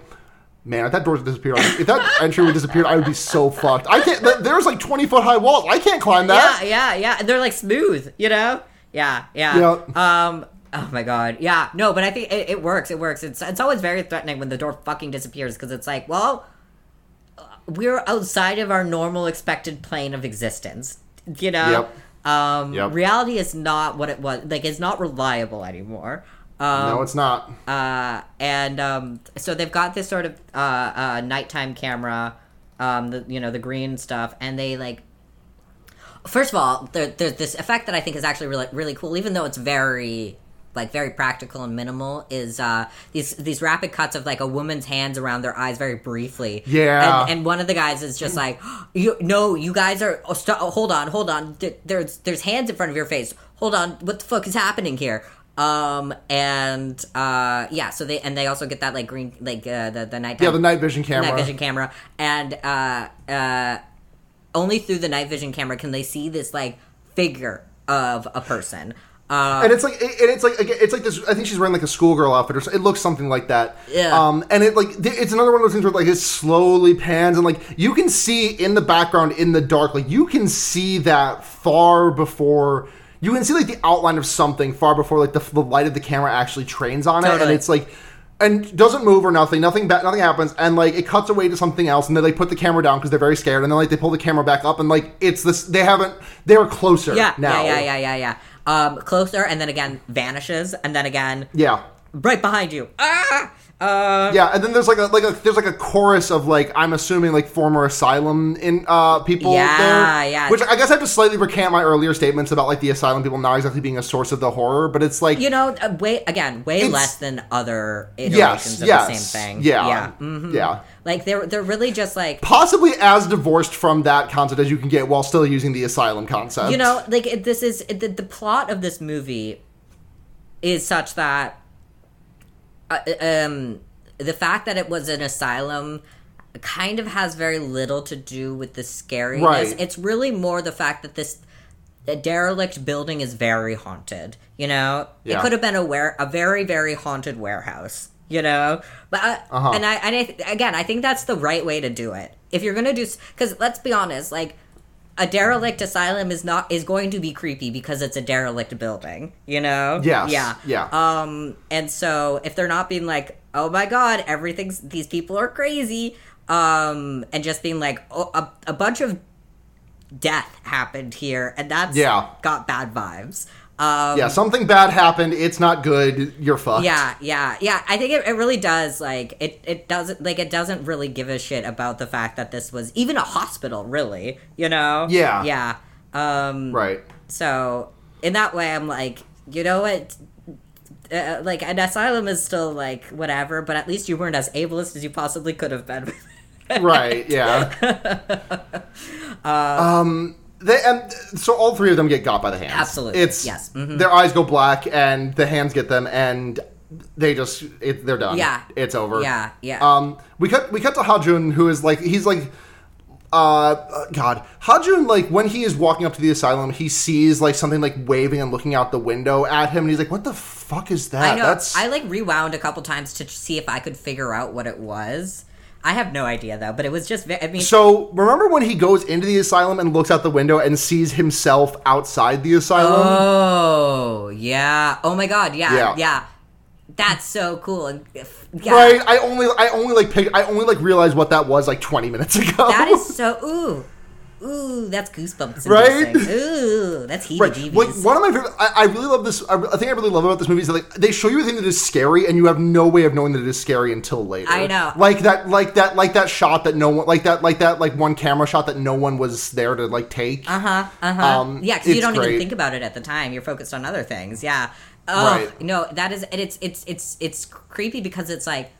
man, if that door disappeared, if that entry would disappear, I would be so fucked. I can't. There's like 20 foot high walls. I can't climb that. yeah, yeah. And they're like smooth, you know? Yeah, yeah. Yep. Um Oh my god, yeah, no, but I think it, it works. It works. It's it's always very threatening when the door fucking disappears because it's like, well, we're outside of our normal expected plane of existence. You know, Yep. um, Yep. reality is not what it was. Like, it's not reliable anymore. Um, No, it's not. uh, and um, so they've got this sort of uh, uh, nighttime camera, um, the you know the green stuff, and they like. First of all, there, there's this effect that I think is actually really really cool, even though it's very like very practical and minimal. Is uh, these these rapid cuts of like a woman's hands around their eyes very briefly. Yeah. and, and one of the guys is just like, you no, you guys are oh, st- oh, hold on, hold on. There's there's hands in front of your face. Hold on, what the fuck is happening here? Um and uh yeah, so they and they also get that like green like uh, the the nighttime Yeah, the night vision camera. night vision camera and uh uh only through the night vision camera can they see this like figure of a person. Uh, and it's like, it- and it's like, it's like this. I think she's wearing like a schoolgirl outfit, or so- it looks something like that. Yeah. Um, and it like, it's another one of those things where like it slowly pans, and like you can see in the background in the dark, like you can see that far before. You can see like the outline of something far before like the, the light of the camera actually trains on it, and it's like. And doesn't move or nothing, nothing, ba- nothing happens, and like it cuts away to something else, and then they put the camera down because they're very scared, and then like they pull the camera back up, and like it's this, they haven't, they're closer yeah, now, yeah, yeah, yeah, yeah, yeah. Um, closer, and then again vanishes, and then again yeah. right behind you. Ah, uh, Yeah, and then there's like a like a there's like a chorus of like I'm assuming like former asylum in uh people Yeah, there. yeah. Which I guess I have to slightly recant my earlier statements about like the asylum people not exactly being a source of the horror, but it's like you know, uh, way again, way less than other iterations yes, of yes, the same thing. Yeah, yeah, mhm. yeah. Like they're they're really just like Possibly as divorced from that concept as you can get while still using the asylum concept. you know like it, this is the, the plot of this movie is such that uh, um the fact that it was an asylum kind of has very little to do with the scariness Right. it's really more the fact that this the derelict building is very haunted you know it could have been a ware a very very haunted warehouse you know but uh, Uh-huh. and i and I, again i think that's the right way to do it if you're gonna do because let's be honest like a derelict asylum is not is going to be creepy because it's a derelict building you know yeah yeah yeah. um and so if they're not being like oh my god, everything's these people are crazy, um, and just being like, oh, a, a bunch of death happened here, and that's Yeah. got bad vibes. Um, yeah, something bad happened. It's not good. You're fucked. yeah, yeah, yeah. I think it, it really does. Like it, it doesn't like it doesn't really give a shit about the fact that this was even a hospital. Really, you know? Yeah. yeah. Um, Right. So in that way, I'm like, you know what? Uh, like an asylum is still like whatever, but at least you weren't as ableist as you possibly could have been. Right. Yeah. um. They and so all three of them get got by the hands. Absolutely, It's yes, mhm. Their eyes go black and the hands get them and they just it, they're done. Yeah. It's over. Yeah, yeah. Um. We cut we cut to Hajun who is like he's like. Uh, uh, God, Hajun, like when he is walking up to the asylum, he sees like something like waving and looking out the window at him, and he's like, "What the fuck is that?" I know. That's I like rewound a couple times to see if I could figure out what it was. I have no idea though, but it was just. I mean, So remember when he goes into the asylum and looks out the window and sees himself outside the asylum? Oh yeah! Oh my god! Yeah, Yeah. yeah. That's so cool. And uh, yeah, Right? I only I only like pick I only like realized what that was like 20 minutes ago. that is so ooh, ooh. That's goosebumps. Right? Ooh, that's Right. heebie-jeebies. Like one of my favorite I, I really love this I, I think I really love about this movie is that like they show you a thing that is scary and you have no way of knowing that it is scary until later. I know. Like that like that like that shot that no one like that like that like one camera shot that no one was there to like take. Uh huh. Uh huh. Um, yeah, because you don't even think about it at the time. You're focused on other things. Yeah. Oh Right. no, that is and it's it's it's it's creepy because it's like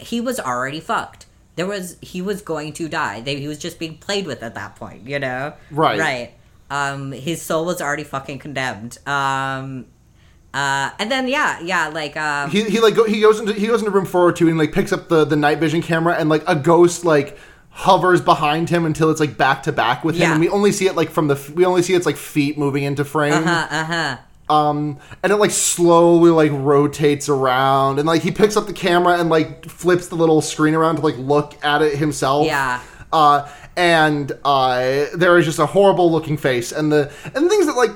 he was already fucked. There was he was going to die. They, he was just being played with at that point. You know. Right. Right. Um, his soul was already fucking condemned. Um, uh, and then yeah, yeah, like um, he, he like go, he goes into he goes into room 402 and like picks up the the night vision camera and like a ghost like hovers behind him until it's like back to back with him Yeah. and we only see it like from the we only see its like feet moving into frame uh uh huh. Um and it like slowly like rotates around and like he picks up the camera and like flips the little screen around to like look at it himself Yeah. uh and uh there is just a horrible looking face and the and things that like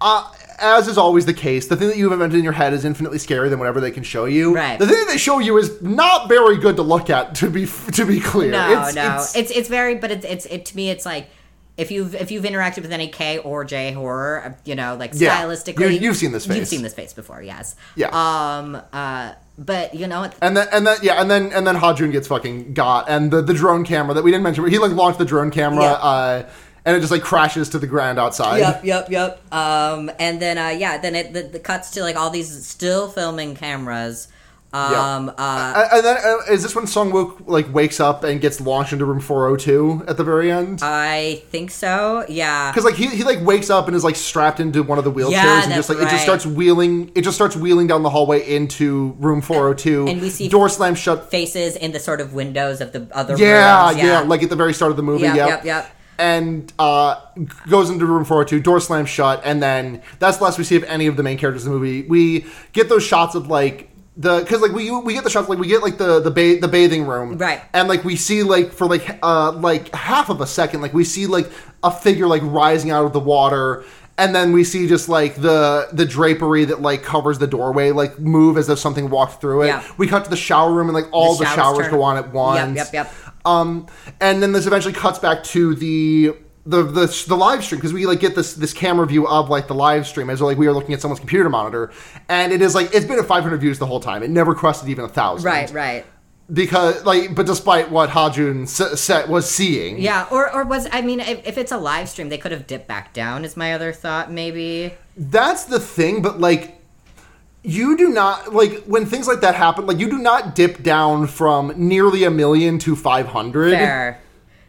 uh, as is always the case, the thing that you've invented in your head is infinitely scarier than whatever they can show you. Right. The thing that they show you is not very good to look at. To be to be clear, No, It's- no, it's- it's, it's very, but it's it's it to me. It's like if you've if you've interacted with any K or J horror, you know, like Yeah. stylistically, You- you've seen this face. You've seen this face before, yes. Yeah. Um. Uh. But you know what? and then and then yeah, and then and then Hajun gets fucking got, and the the drone camera that we didn't mention, but he like launched the drone camera, Yeah. uh, and it just like crashes to the ground outside. Yep, yep, yep. Um, and then uh, yeah, then it the, the cuts to like all these still filming cameras. Um, uh, Uh, and then uh, is this when Song Wook like wakes up and gets launched into room 402 at the very end? I think so. Yeah. Because like he, he like wakes up and is like strapped into one of the wheelchairs Yeah, and just like it just starts wheeling it just starts wheeling down the hallway into room 402 And we see- door slam shut Faces in the sort of windows of the other yeah, rooms. yeah like at the very start of the movie Yep, yep. yep, yep. and uh goes into room 402 door slams shut and then that's the last we see of any of the main characters in the movie we get those shots of like the because like we we get the shots like we get like the the ba- the bathing room Right. and like we see like for like uh like half of a second like we see like a figure like rising out of the water and then we see just like the the drapery that like covers the doorway like move as if something walked through it Yeah. we cut to the shower room and like all the, showers showers go on at once Yep, yep, yep. um, and then this eventually cuts back to the the the, the live stream because we like get this this camera view of like the live stream as though like we are looking at someone's computer monitor, and it is like it's been at 500 views the whole time. It never crested even a thousand. Right, right. Because like, but despite what Hajun set was seeing, Yeah, or or was I mean, if, if it's a live stream, they could have dipped back down. Is my other thought maybe? that's the thing. But like. You do not like when things like that happen. Like you do not dip down from nearly a million to five hundred. Fair.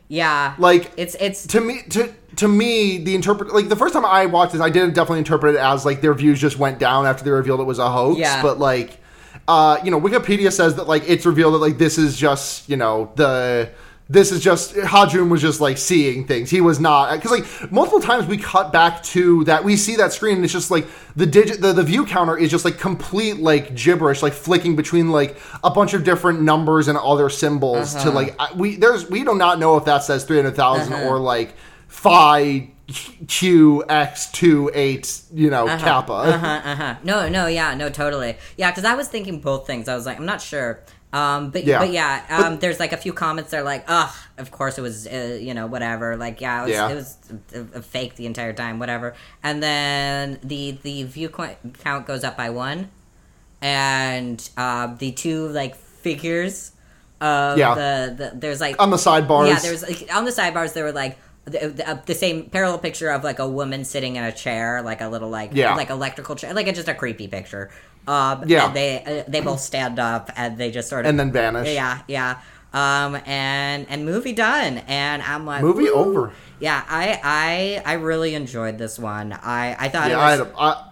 Yeah. Like it's it's to me to to me the interpret like the first time I watched this I didn't definitely interpret it as like their views just went down after they revealed it was a hoax Yeah. but like uh you know Wikipedia says that like it's revealed that like this is just you know the this is just Hajun was just like seeing things he was not because like multiple times we cut back to that we see that screen and it's just like the digit the, the view counter is just like complete like gibberish like flicking between like a bunch of different numbers and other symbols to like I- we there's we do not know if that says 300,000 or like phi Q X two eight, you know, Kappa. Uh-huh, uh-huh. No, no, yeah, no, totally. Yeah, because I was thinking both things. I was like, I'm not sure. Um, but Yeah. but yeah, um, there's like a few comments that are like, ugh, of course it was, uh, you know, whatever. Like, yeah, it was, Yeah. it was a, a fake the entire time, whatever. And then the the view count goes up by one, and uh, the two like figures of Yeah. the, the there's like On the sidebars. yeah, there was like on the sidebars there were like the, the, uh, the same parallel picture of like a woman sitting in a chair, like a little like Yeah. like electrical chair, like a, just a creepy picture. Um, Yeah. they uh, they both stand up and they just sort of and then vanish. yeah yeah. Um and and movie done and I'm like Movie woo. over. Yeah, I I I really enjoyed this one. I I thought Yeah, it was a, I,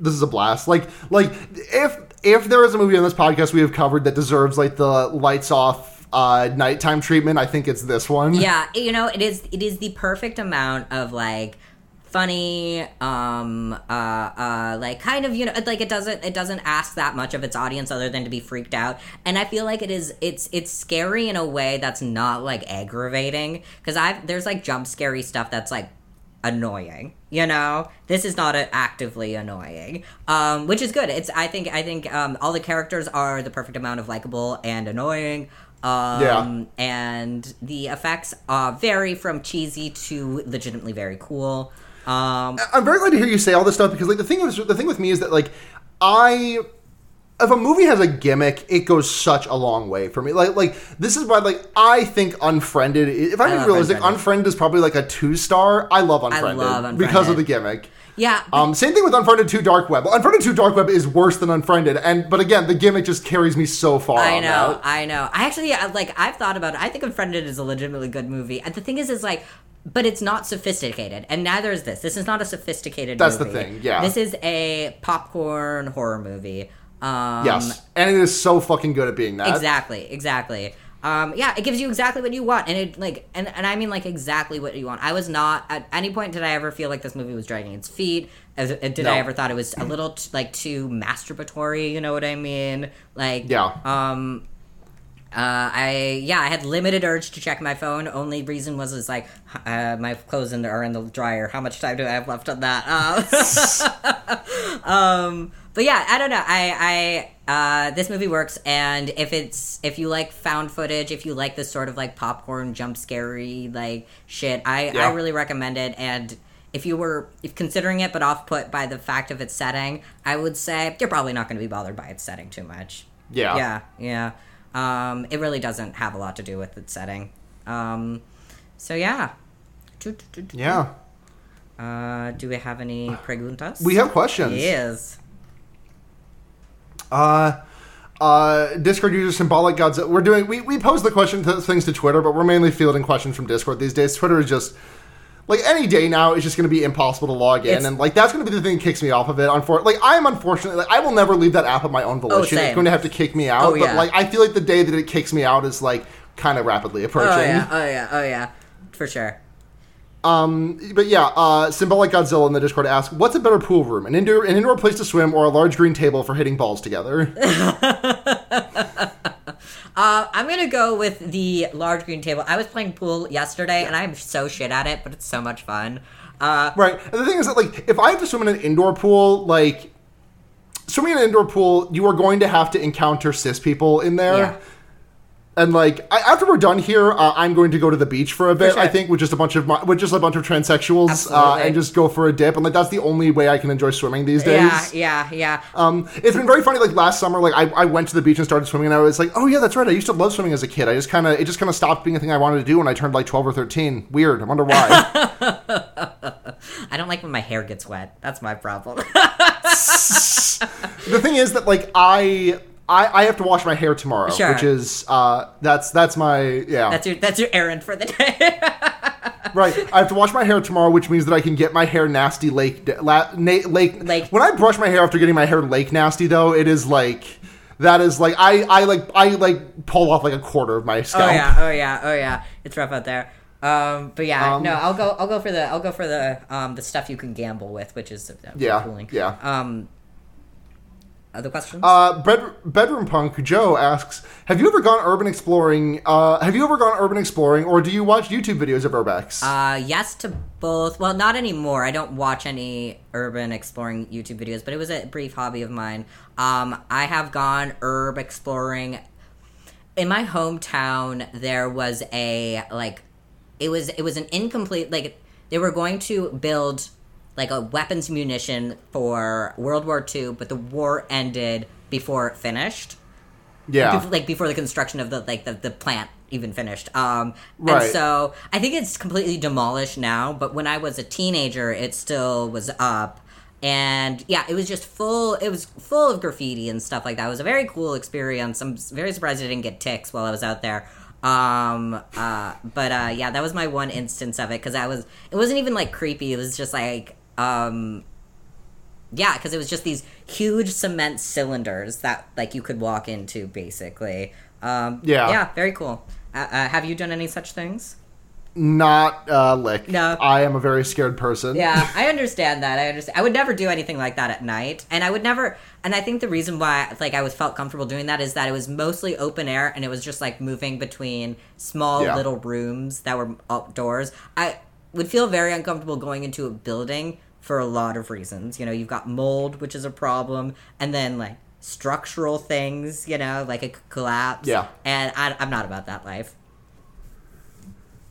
this is a blast. Like, like if if there is a movie on this podcast we have covered that deserves like the lights off uh, nighttime treatment, I think it's this one. yeah you know it is it is the perfect amount of like funny um uh uh like kind of you know like it doesn't it doesn't ask that much of its audience other than to be freaked out. And i feel like it is it's it's scary in a way that's not like aggravating. Because i've there's like jump scary stuff that's like annoying you know? This is not a, actively annoying. Um which is good. It's i think i think um all the characters are the perfect amount of likable and annoying. Um Yeah. and the effects uh vary from cheesy to legitimately very cool um I'm very glad to hear you say all this stuff because like the thing is the thing with me is that like I if a movie has a gimmick, it goes such a long way for me. Like like this is why like I think Unfriended. If I'm I being realistic, Unfriended. Unfriended is probably like a two star. I love Unfriended, love because of the gimmick. Yeah Um, same thing with Unfriended 2 Dark Web. Unfriended 2 Dark Web is worse than Unfriended, and but again, the gimmick just carries me so far. I know. I know. I actually like. I've thought about it. I think Unfriended is a legitimately good movie. And the thing is, is like, but it's not sophisticated, and neither is this. This is not a sophisticated. That's the movie. thing, yeah. This is a popcorn horror movie. Um, Yes, and it is so fucking good at being that. Exactly. Exactly. Um, yeah, it gives you exactly what you want, and it like, and, and I mean like exactly what you want. I was not at any point did I ever feel like this movie was dragging its feet. As, uh, did No. I ever thought it was a little t- like too masturbatory? You know what I mean? Like, Yeah. Um, uh, I yeah, I had limited urge to check my phone. Only reason was is like uh, my clothes in the, are in the dryer. How much time do I have left on that? Uh, um, but yeah, I don't know. I I uh, this movie works, and if it's if you like found footage, if you like this sort of like popcorn jump scary like shit, I Yeah. I really recommend it. And if you were if considering it but off put by the fact of its setting, I would say you're probably not going to be bothered by its setting too much. Yeah. Yeah, yeah. Um, it really doesn't have a lot to do with its setting. Um, so yeah. Yeah. Uh, do we have any preguntas? We have questions. Yes. Uh, uh, Discord user symbolic Godzilla. We're doing. We, we pose the question to, things to Twitter, but we're mainly fielding questions from Discord these days. Twitter is just like any day now. It's just going to be impossible to log in, It's- and like that's going to be the thing that kicks me off of it. Unfor- like I am unfortunately, like, I will never leave that app of my own volition. Oh, it's going to have to kick me out. Oh, But yeah. like I feel like the day that it kicks me out is like kind of rapidly approaching. Oh yeah. Oh yeah. Oh yeah. For sure. Um, but yeah, uh, Symbolic Godzilla in the Discord asks, "What's a better pool room? An indoor, an indoor place to swim, or a large green table for hitting balls together?" Uh, I'm gonna go with the large green table. I was playing pool yesterday, and I'm so shit at it, but it's so much fun. Uh, right. And the thing is that, like, if I have to swim in an indoor pool, like, swimming in an indoor pool, you are going to have to encounter cis people in there. Yeah. And like I, after we're done here, uh, I'm going to go to the beach for a bit. sure. I think with just a bunch of my, with just a bunch of transsexuals, uh, and just go for a dip. And like that's the only way I can enjoy swimming these days. yeah. Yeah. Yeah. Um, it's been very funny. Like last summer, like I, I went to the beach and started swimming, and I was like, "Oh yeah, that's right. I used to love swimming as a kid. I just kind of it just kind of stopped being a thing I wanted to do when I turned like twelve or thirteen. Weird. I wonder why. I don't like when my hair gets wet. That's my problem. the thing is that like I, I I have to wash my hair tomorrow, Sure. which is uh that's that's my yeah that's your that's your errand for the day. right. I have to wash my hair tomorrow, which means that I can get my hair nasty lake la, na, lake Lake. When I brush my hair after getting my hair lake nasty, though, it is like. That is like I, I like I like pull off like a quarter of my scalp. Oh yeah, oh yeah, oh yeah. It's rough out there. Um, but yeah, Um, no, I'll go. I'll go for the. I'll go for the. Um, the stuff you can gamble with, which is uh, Yeah, cooling. yeah. Um, Other questions? Uh, bed, bedroom punk Joe asks, "Have you ever gone urban exploring? Uh, have you ever gone urban exploring, or do you watch YouTube videos of urbex?" Uh, yes to both. Well, not anymore. I don't watch any urban exploring YouTube videos, but it was a brief hobby of mine. Um, I have gone herb exploring. In my hometown, there was a like, it was it was an incomplete like they were going to build like a weapons munition for World War II, but the war ended before it finished. Yeah, bef- like before the construction of the like the, the plant even finished. Um Right. and so i think it's completely demolished now but when i was a teenager it still was up. And yeah it was just full it was full of graffiti and stuff like that. It was a very cool experience. I'm very surprised i didn't get ticks while i was out there. Um uh but uh yeah that was my one instance of it because i was it wasn't even like creepy. It was just like um yeah, because it was just these huge cement cylinders that like you could walk into, basically. Um, Yeah. yeah, very cool. Uh, uh, have you done any such things? not uh, lick. No. I am a very scared person. Yeah, I understand that. I understand. I would never do anything like that at night, and I would never. And I think the reason why, like, I was felt comfortable doing that is that it was mostly open air, and it was just like moving between small Yeah. little rooms that were outdoors. I would feel very uncomfortable going into a building for a lot of reasons. You know, you've got mold, which is a problem, and then like structural things. You know, like it could collapse. Yeah. and I, I'm not about that life.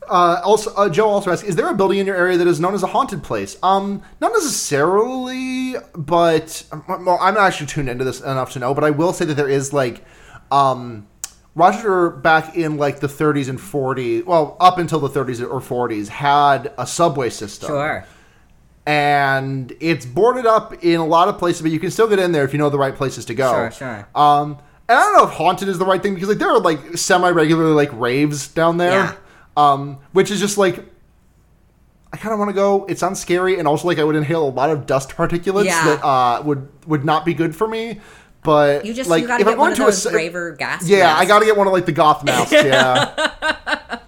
Uh, also, uh, Joe also asks, "Is there a building in your area that is known as a haunted place?" Um, not necessarily, but well, I'm not actually tuned into this enough to know. But I will say that there is like, um, Rochester back in like the 30s and 40s, well, up until the 30s or 40s, had a subway system. Sure. And it's boarded up in a lot of places, but you can still get in there if you know the right places to go. Sure, sure. Um, and I don't know if haunted is the right thing because like there are like semi regularly like raves down there, Yeah. um, which is just like I kind of want to go. It sounds scary, and also like I would inhale a lot of dust particulates Yeah. that uh, would would not be good for me. But You just like you if I'm going of to a raver gas. yeah, I got to get one of like the goth masks. Yeah,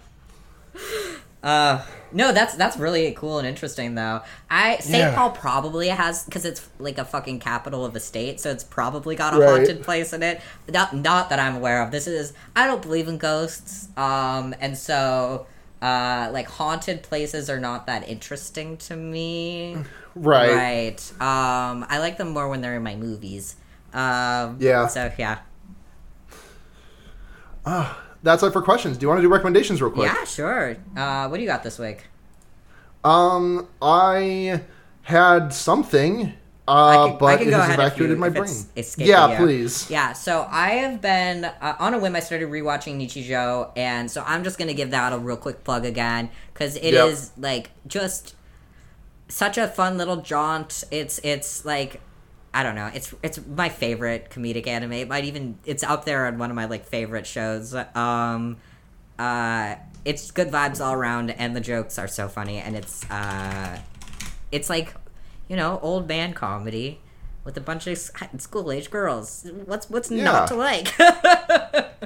No, that's that's really cool and interesting though. I St. Yeah. Paul probably has because it's like a fucking capital of a state, so it's probably got a Right. haunted place in it. Not not that I'm aware of. This is I don't believe in ghosts, um, and so uh, like haunted places are not that interesting to me. right. Right. Um, I like them more when they're in my movies. Um, Yeah. So yeah. That's it for questions. Do you want to do recommendations real quick? Yeah. Sure. Uh, what do you got this week? Um, I had something, uh, can- but I it has evacuated you- my brain. yeah, you. please. Yeah, so I have been uh, on a whim. I started rewatching Nichijou, and so I'm just gonna give that a real quick plug again because it is Yep. like just such a fun little jaunt. It's it's like I don't know. It's it's my favorite comedic anime. It might even it's up there on one of my like favorite shows. Um, uh, it's good vibes all around, and the jokes are so funny, and it's uh, it's like you know old man comedy with a bunch of school age girls. What's what's Yeah. not to like?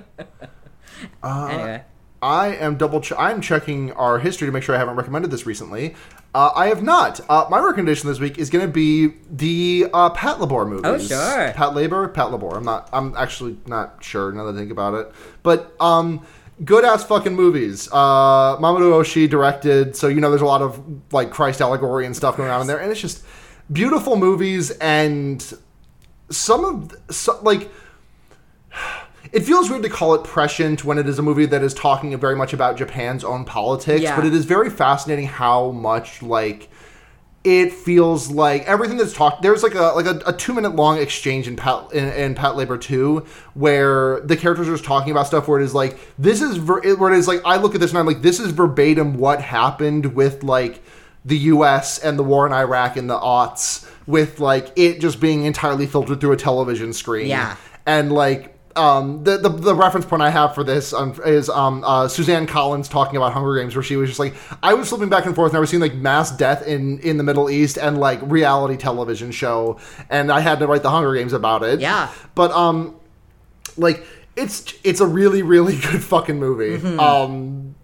Uh, anyway, I am double. Ch- I'm checking our history to make sure I haven't recommended this recently. Uh, I have not. Uh, my recommendation this week is going to be the uh, Patlabor movies. Oh, sure. Patlabor, Pat Labor. I'm not. I'm actually not sure now that I think about it. But um, good ass fucking movies. Uh, Mamoru Oshii directed, so you know there's a lot of like Christ allegory and stuff going on in there, and it's just beautiful movies and some of so, like it feels weird to call it prescient when it is a movie that is talking very much about Japan's own politics, Yeah. but it is very fascinating how much like it feels like everything that's talked. There's like a like a, a two minute long exchange in Pat in, in Patlabor Two where the characters are just talking about stuff where it is like this is ver- where it is like I look at this and I'm like this is verbatim what happened with like the U.S. and the war in Iraq in the aughts with like it just being entirely filtered through a television screen. Yeah. and like um, the, the the reference point I have for this um, is um, uh, Suzanne Collins talking about Hunger Games, where she was just like, I was flipping back and forth, and I was seeing like mass death in in the Middle East and like reality television show, and I had to write the Hunger Games about it. Yeah. but um, like it's it's a really really good fucking movie. Mm-hmm. Um,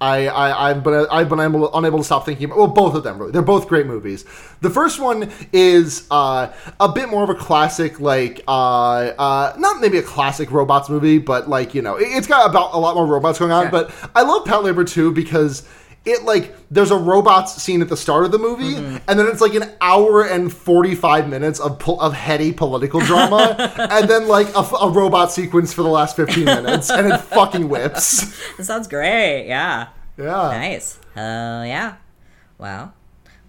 I, I I've been I've been able, unable to stop thinking about well both of them really they're both great movies. The first one is uh, a bit more of a classic like uh, uh, not maybe a classic robots movie but like you know it, it's got about a lot more robots going on. But I love Patlabor too because it like there's a robots scene at the start of the movie and then it's like an hour and 45 minutes of pol- of heady political drama and then like a, a robot sequence for the last 15 minutes and it fucking whips. That sounds great. Yeah. Yeah. Nice. Hell yeah. Well,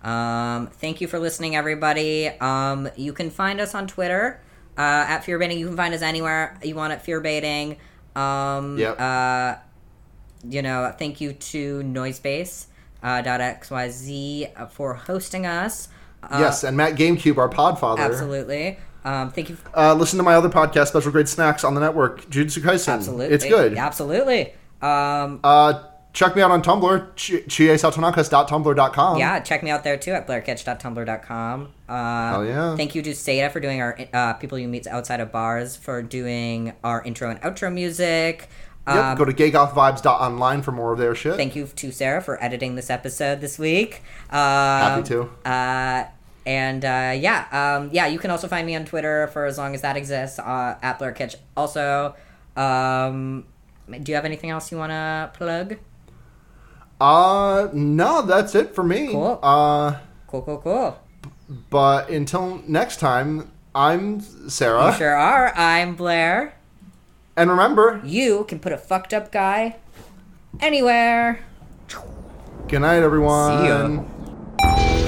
um, thank you for listening, everybody. Um, you can find us on Twitter uh, at fearbaiting. You can find us anywhere you want at fearbaiting. Um, Yep. Uh, you know, thank you to Noisebase uh, .xyz for hosting us. Uh, yes, and Matt GameCube, our podfather. Absolutely. Um, thank you. Uh, listen to my other podcast, Special Grade Snacks, on the network, Jujutsu Kaisen. Absolutely. It's good. Absolutely. Um, Uh, check me out on Tumblr, chi- chiesaotonakas.tumblr.com. Yeah, check me out there too at blairkitch.tumblr.com. Uh, Hell yeah. Thank you to Seda for doing our uh, people you meet outside of bars for doing our intro and outro music. Yep, Um, go to gaygothvibes.online for more of their shit. thank you to Sarah for editing this episode this week. Um, Happy to. Uh, and uh, yeah, um, yeah, you can also find me on Twitter for as long as that exists uh, at Blair Kitch. Also, um, do you have anything else you want to plug? Uh, no, that's it for me. Cool. Uh, Cool, cool, cool. but until next time, I'm Sarah. You sure are. I'm Blair. And remember, you can put a fucked up guy anywhere. Good night, everyone. See.